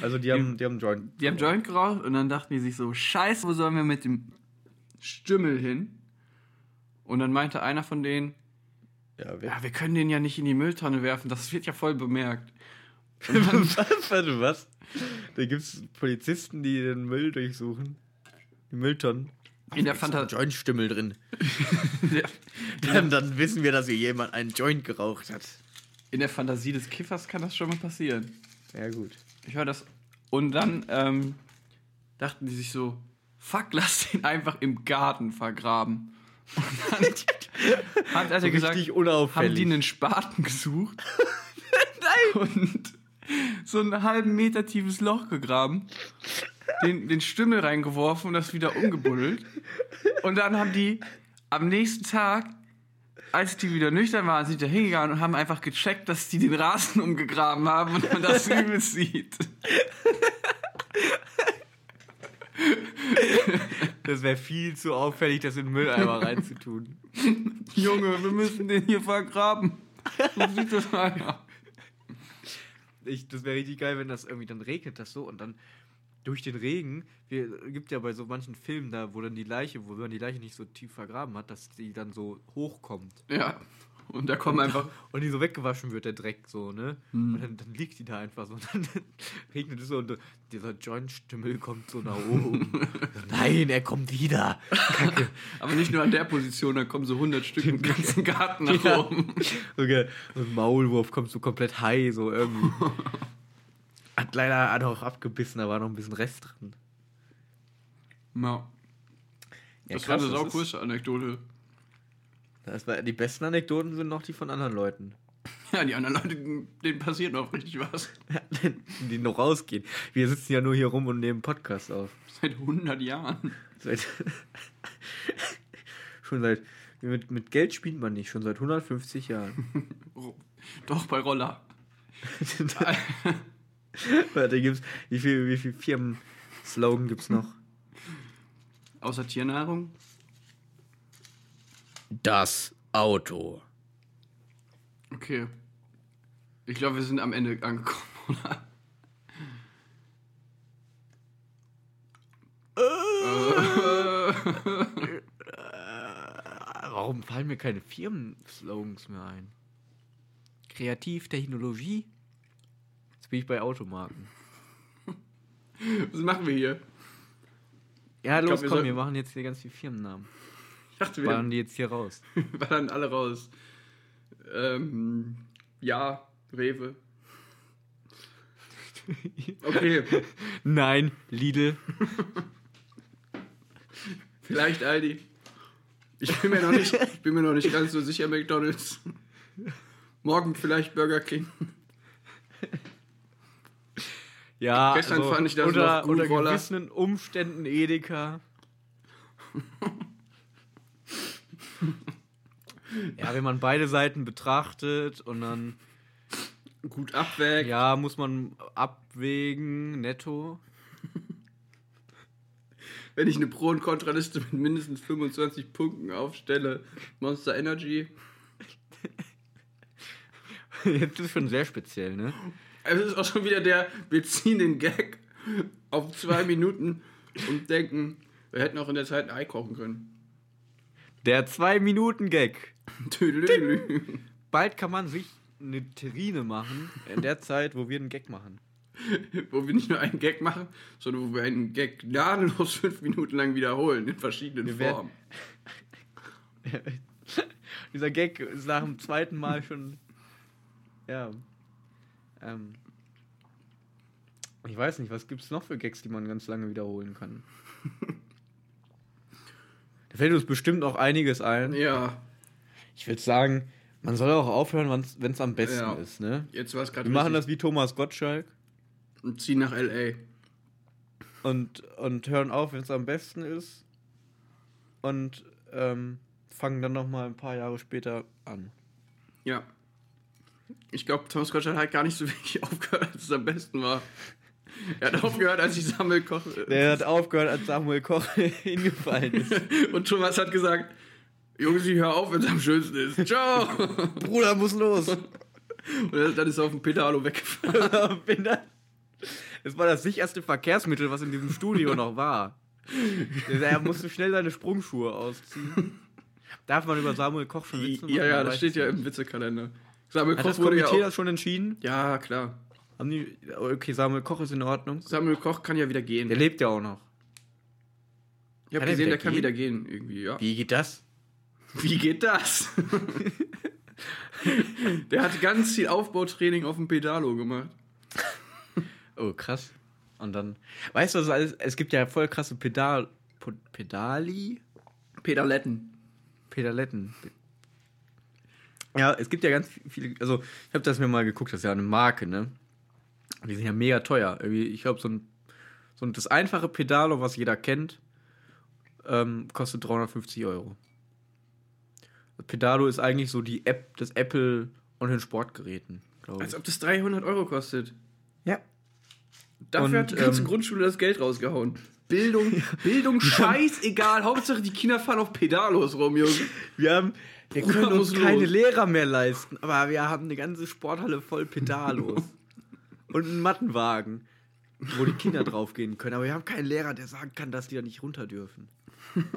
Also die haben, die haben Joint. Die haben Joint geraucht und dann dachten die sich so, scheiße, wo sollen wir mit dem Stümmel hin? Und dann meinte einer von denen, Ja, wer, ja, wir können den ja nicht in die Mülltonne werfen, das wird ja voll bemerkt. Dann? Warte, was? Da gibt es Polizisten, die den Müll durchsuchen. Die Mülltonnen. in der Da ist ein Fantasie, Jointstümmel drin. Dann, dann wissen wir, dass hier jemand einen Joint geraucht hat. In der Fantasie des Kiffers kann das schon mal passieren. Ja, gut. Ich höre das. Und dann ähm, dachten die sich so, fuck, lass den einfach im Garten vergraben. Und dann hat er So gesagt, haben die einen Spaten gesucht. Nein! Und so einen halben Meter tiefes Loch gegraben, den, den Stümmel reingeworfen und das wieder umgebuddelt. Und dann haben die am nächsten Tag, als die wieder nüchtern waren, sind die da hingegangen und haben einfach gecheckt, dass die den Rasen umgegraben haben und man das übel sieht. Das wäre viel zu auffällig, das in den Mülleimer reinzutun. Junge, wir müssen den hier vergraben. So sieht das aus. Ich, das wäre richtig geil, wenn das irgendwie dann regnet das so und dann durch den Regen, wir, gibt ja bei so manchen Filmen da, wo dann die Leiche, wo man die Leiche nicht so tief vergraben hat, dass die dann so hochkommt. Ja. Und da kommen einfach Und die so weggewaschen wird, der Dreck so, ne? Mhm. Und dann, dann liegt die da einfach so und dann regnet es so und dieser Joint-Stimmel kommt so nach oben. Nein, er kommt wieder. Kacke. Aber nicht nur an der Position, da kommen so 100 Stück im ganzen Garten nach Ja. oben. Sogar so ein Maulwurf kommt so komplett high, so irgendwie. Leider hat auch abgebissen, da war noch ein bisschen Rest drin. Ja. Ja, Das krass, war eine saukurze Anekdote. Das war, die besten Anekdoten sind noch die von anderen Leuten. Ja, die anderen Leute, denen passiert noch richtig was. die noch rausgehen. Wir sitzen ja nur hier rum und nehmen Podcast auf. Seit 100 Jahren. Seit schon seit. Mit, mit Geld spielt man nicht, schon seit 150 Jahren. Doch, bei Roller. Warte, gibt's, wie viel, wie viel Firmen-Slogan gibt's noch? Außer Tiernahrung. Das Auto. Okay. Ich glaube, wir sind am Ende angekommen, oder? Warum fallen mir keine Firmen-Slogans mehr ein? Kreativtechnologie? Jetzt bin ich bei Automarken. Was machen wir hier? Ja, Ich los, glaub, wir komm, sollten- wir machen jetzt hier ganz viele Firmennamen. Ich dachte, wir Ballern die jetzt hier raus. ballern alle raus. Ähm, ja, Rewe. Okay, Nein, Lidl. vielleicht Aldi. Ich bin mir noch nicht, bin mir noch nicht ganz so sicher, McDonalds. Morgen vielleicht Burger King. Ja, Gestern fand ich das unter, noch unter gewissen Umständen Edeka. ja, wenn man beide Seiten betrachtet und dann Gut abwägt. ja, muss man abwägen, netto. Wenn ich eine Pro- und Kontraliste mit mindestens 25 Punkten aufstelle, Monster Energy. Jetzt ist schon sehr speziell, ne? Es ist auch schon wieder der, wir ziehen den Gag auf zwei Minuten und denken, wir hätten auch in der Zeit ein Ei kochen können. Der 2-Minuten-Gag. Tüdelüdelü. Bald kann man sich eine Terrine machen, in der Zeit, wo wir einen Gag machen. wo wir nicht nur einen Gag machen, sondern wo wir einen Gag gnadenlos fünf Minuten lang wiederholen in verschiedenen Wir Formen. Dieser Gag ist nach dem zweiten Mal schon. Ja. Ähm. Ich weiß nicht, was gibt es noch für Gags, die man ganz lange wiederholen kann? da fällt uns bestimmt auch einiges ein. Ja, Ich würde sagen, man soll auch aufhören, wenn es am besten Ja. ist, ne? jetzt war es gerade Wir machen das wie Thomas Gottschalk und ziehen nach L.A. und, und hören auf, wenn es am besten ist. Und ähm, fangen dann nochmal ein paar Jahre später an. Ja. Ich glaube, Thomas Gottschalk hat gar nicht so wirklich aufgehört, als es am besten war. Er hat aufgehört, als ich Sammelkoch. Der hat aufgehört, als Samuel Koch hingefallen ist. Und Thomas hat gesagt: Jungs, ich hör auf, wenn es am schönsten ist. Ciao! Bruder muss los. Und dann ist er auf dem Pedalo weggefahren. Es war das sicherste Verkehrsmittel, was in diesem Studio noch war. Er musste schnell seine Sprungschuhe ausziehen. Darf man über Samuel Koch schon Witze machen? Ja, ja, das steht ja im Witzekalender. Samuel Hat Koch das wurde ja Komitee auch. das schon entschieden? Ja, klar. Haben die, okay, Samuel Koch ist in Ordnung. Samuel Koch kann ja wieder gehen. Der lebt ja auch noch. Ich habe Kann gesehen, der kann gehen? wieder gehen, irgendwie, ja. Wie geht das? Wie geht das? der hat ganz viel Aufbautraining auf dem Pedalo gemacht. Oh, krass. Und dann, weißt du, was alles, es gibt ja voll krasse Pedal, Pedali? Pedaletten. Pedaletten. Ja, es gibt ja ganz viele, also ich habe das mir mal geguckt, das ist ja eine Marke, ne? Die sind ja mega teuer. Irgendwie, ich glaube, so ein, so ein, das einfache Pedalo, was jeder kennt, ähm, kostet 350 Euro. Das Pedalo ist eigentlich so die App des Apple und den Sportgeräten, glaube Als ich. ob das 300 Euro kostet. Ja. Dafür Und, hat die ganze ähm, Grundschule das Geld rausgehauen. Bildung, Bildung, scheißegal. Hauptsache die Kinder fahren auf Pedalos rum, Junge. Wir haben, wir können uns keine los. Lehrer mehr leisten, aber wir haben eine ganze Sporthalle voll Pedalos. und einen Mattenwagen, wo die Kinder draufgehen können. Aber wir haben keinen Lehrer, der sagen kann, dass die da nicht runter dürfen.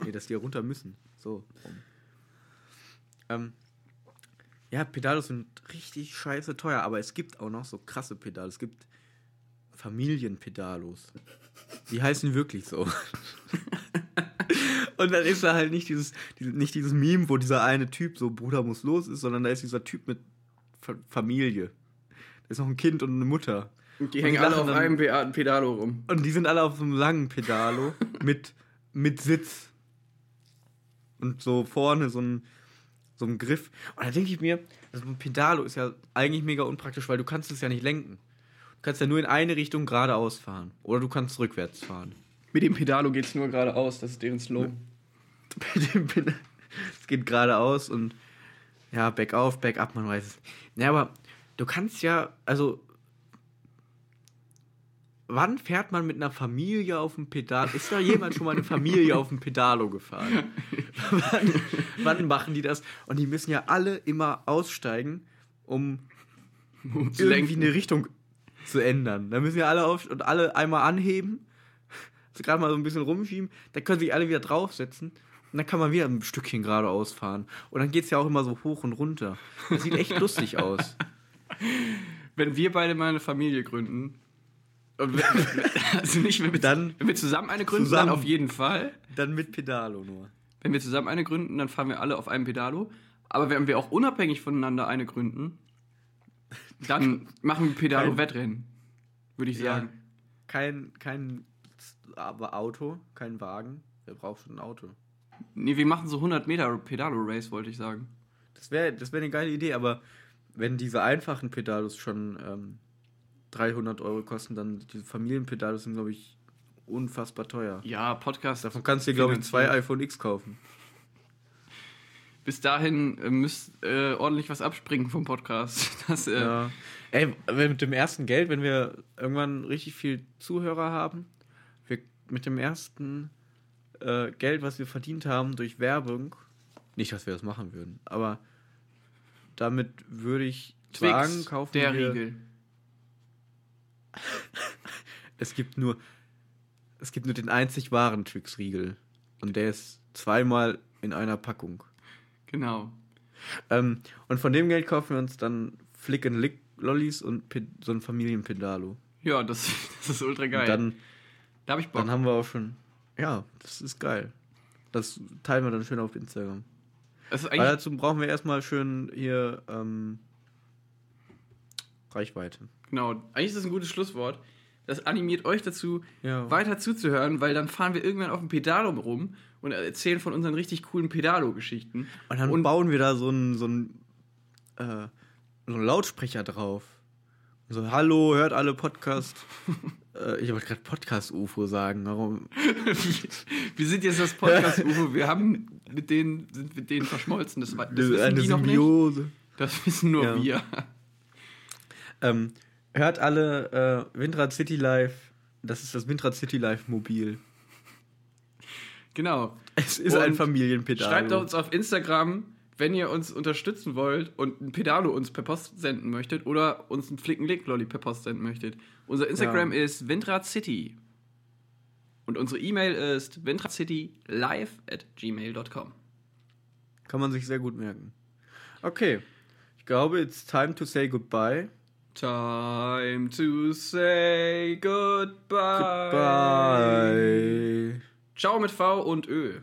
Nee, dass die da runter müssen. So. Ähm, ja, Pedalos sind richtig scheiße teuer, aber es gibt auch noch so krasse Pedalos. Es gibt Familienpedalos. Die heißen wirklich so. Und dann ist da halt nicht dieses, diese- nicht dieses Meme, wo dieser eine Typ so Bruder muss los ist, sondern da ist dieser Typ mit Fa Familie. Da ist noch ein Kind und eine Mutter. Und die Und hängen die alle auf dann- einem Pe- Pedalo rum. Und die sind alle auf so einem langen Pedalo mit, mit Sitz. Und so vorne so ein, so ein Griff. Und da denke ich mir, also ein Pedalo ist ja eigentlich mega unpraktisch, weil du kannst es ja nicht lenken. Du kannst ja nur in eine Richtung geradeaus fahren. Oder du kannst rückwärts fahren. Mit dem Pedalo geht's nur geradeaus, das ist deren Slogan. Pin- Es geht geradeaus und ja, bergauf, bergab, man weiß es. Ja, aber du kannst ja, also wann fährt man mit einer Familie auf dem Pedal? Ist da jemand schon mal eine Familie auf dem Pedalo gefahren? wann, wann machen die das? Und die müssen ja alle immer aussteigen, um irgendwie eine Richtung zu ändern. Da müssen ja alle auf und alle einmal anheben, also gerade mal so ein bisschen rumschieben, dann können sich alle wieder draufsetzen und dann kann man wieder ein Stückchen geradeaus fahren. Und dann geht es ja auch immer so hoch und runter. Das sieht echt lustig aus. Wenn wir beide mal eine Familie gründen, und wenn, also nicht, wenn wir, Dann- wenn wir zusammen eine gründen, Zusammen. dann auf jeden Fall. Dann mit Pedalo nur. Wenn wir zusammen eine gründen, dann fahren wir alle auf einem Pedalo. Aber wenn wir auch unabhängig voneinander eine gründen, dann machen wir Pedalo-Wettrennen, würde ich sagen. Kein, kein aber Auto, kein Wagen. Wer braucht schon ein Auto? Nee, wir machen so 100 Meter Pedalo-Race, wollte ich sagen. Das wäre das wär eine geile Idee, aber wenn diese einfachen Pedalos schon ähm, 300 Euro kosten, dann diese Familienpedalos sind, glaube ich, unfassbar teuer. Ja, Podcast. Davon kannst du dir, glaube ich, zwei iPhone X kaufen. Bis dahin äh, müsst äh, ordentlich was abspringen vom Podcast. Das, äh, Ja. Ey, mit dem ersten Geld, wenn wir irgendwann richtig viel Zuhörer haben, wir mit dem ersten äh, Geld, was wir verdient haben durch Werbung, nicht, dass wir das machen würden, aber damit würde ich Twix, sagen, kaufen der wir. Riegel. Es gibt nur, es gibt nur den einzig wahren Twix-Riegel und der ist zweimal in einer Packung. Genau. Ähm, und von dem Geld kaufen wir uns dann Flick and Lick Lollis und Pe so ein Familienpedalo. Ja, das, das ist ultra geil. Und dann, da habe ich Bock. dann haben wir auch schon. Ja, das ist geil. Das teilen wir dann schön auf Instagram. Weil dazu brauchen wir erstmal schön hier ähm, Reichweite. genau, eigentlich ist das ein gutes Schlusswort. Das animiert euch dazu, Ja. weiter zuzuhören, weil dann fahren wir irgendwann auf dem Pedalo rum und erzählen von unseren richtig coolen Pedalo-Geschichten. Und dann Und- bauen wir da so einen so einen, äh, so einen Lautsprecher drauf. So, hallo, hört alle Podcast. äh, ich wollte gerade Podcast-UFO sagen. Warum? wir sind jetzt das Podcast-UFO, wir haben mit denen, sind mit denen verschmolzen. Das, das wissen Eine die noch nicht. Symbiose. Das wissen nur Ja. wir. Ähm, hört alle äh, Windrad City Live. Das ist das Windrad City Live Mobil. Genau. Es ist Und ein Familienpedal. Schreibt uns auf Instagram, wenn ihr uns unterstützen wollt und ein Pedalo uns per Post senden möchtet oder uns einen Flicken-Lick-Lolli per Post senden möchtet. Unser Instagram ist windradcity. Und unsere E-Mail ist windradcitylive at gmail.com. Kann man sich sehr gut merken. Okay. Ich glaube, it's time to say goodbye. Time to say goodbye. Bye. Ciao mit V und Ö.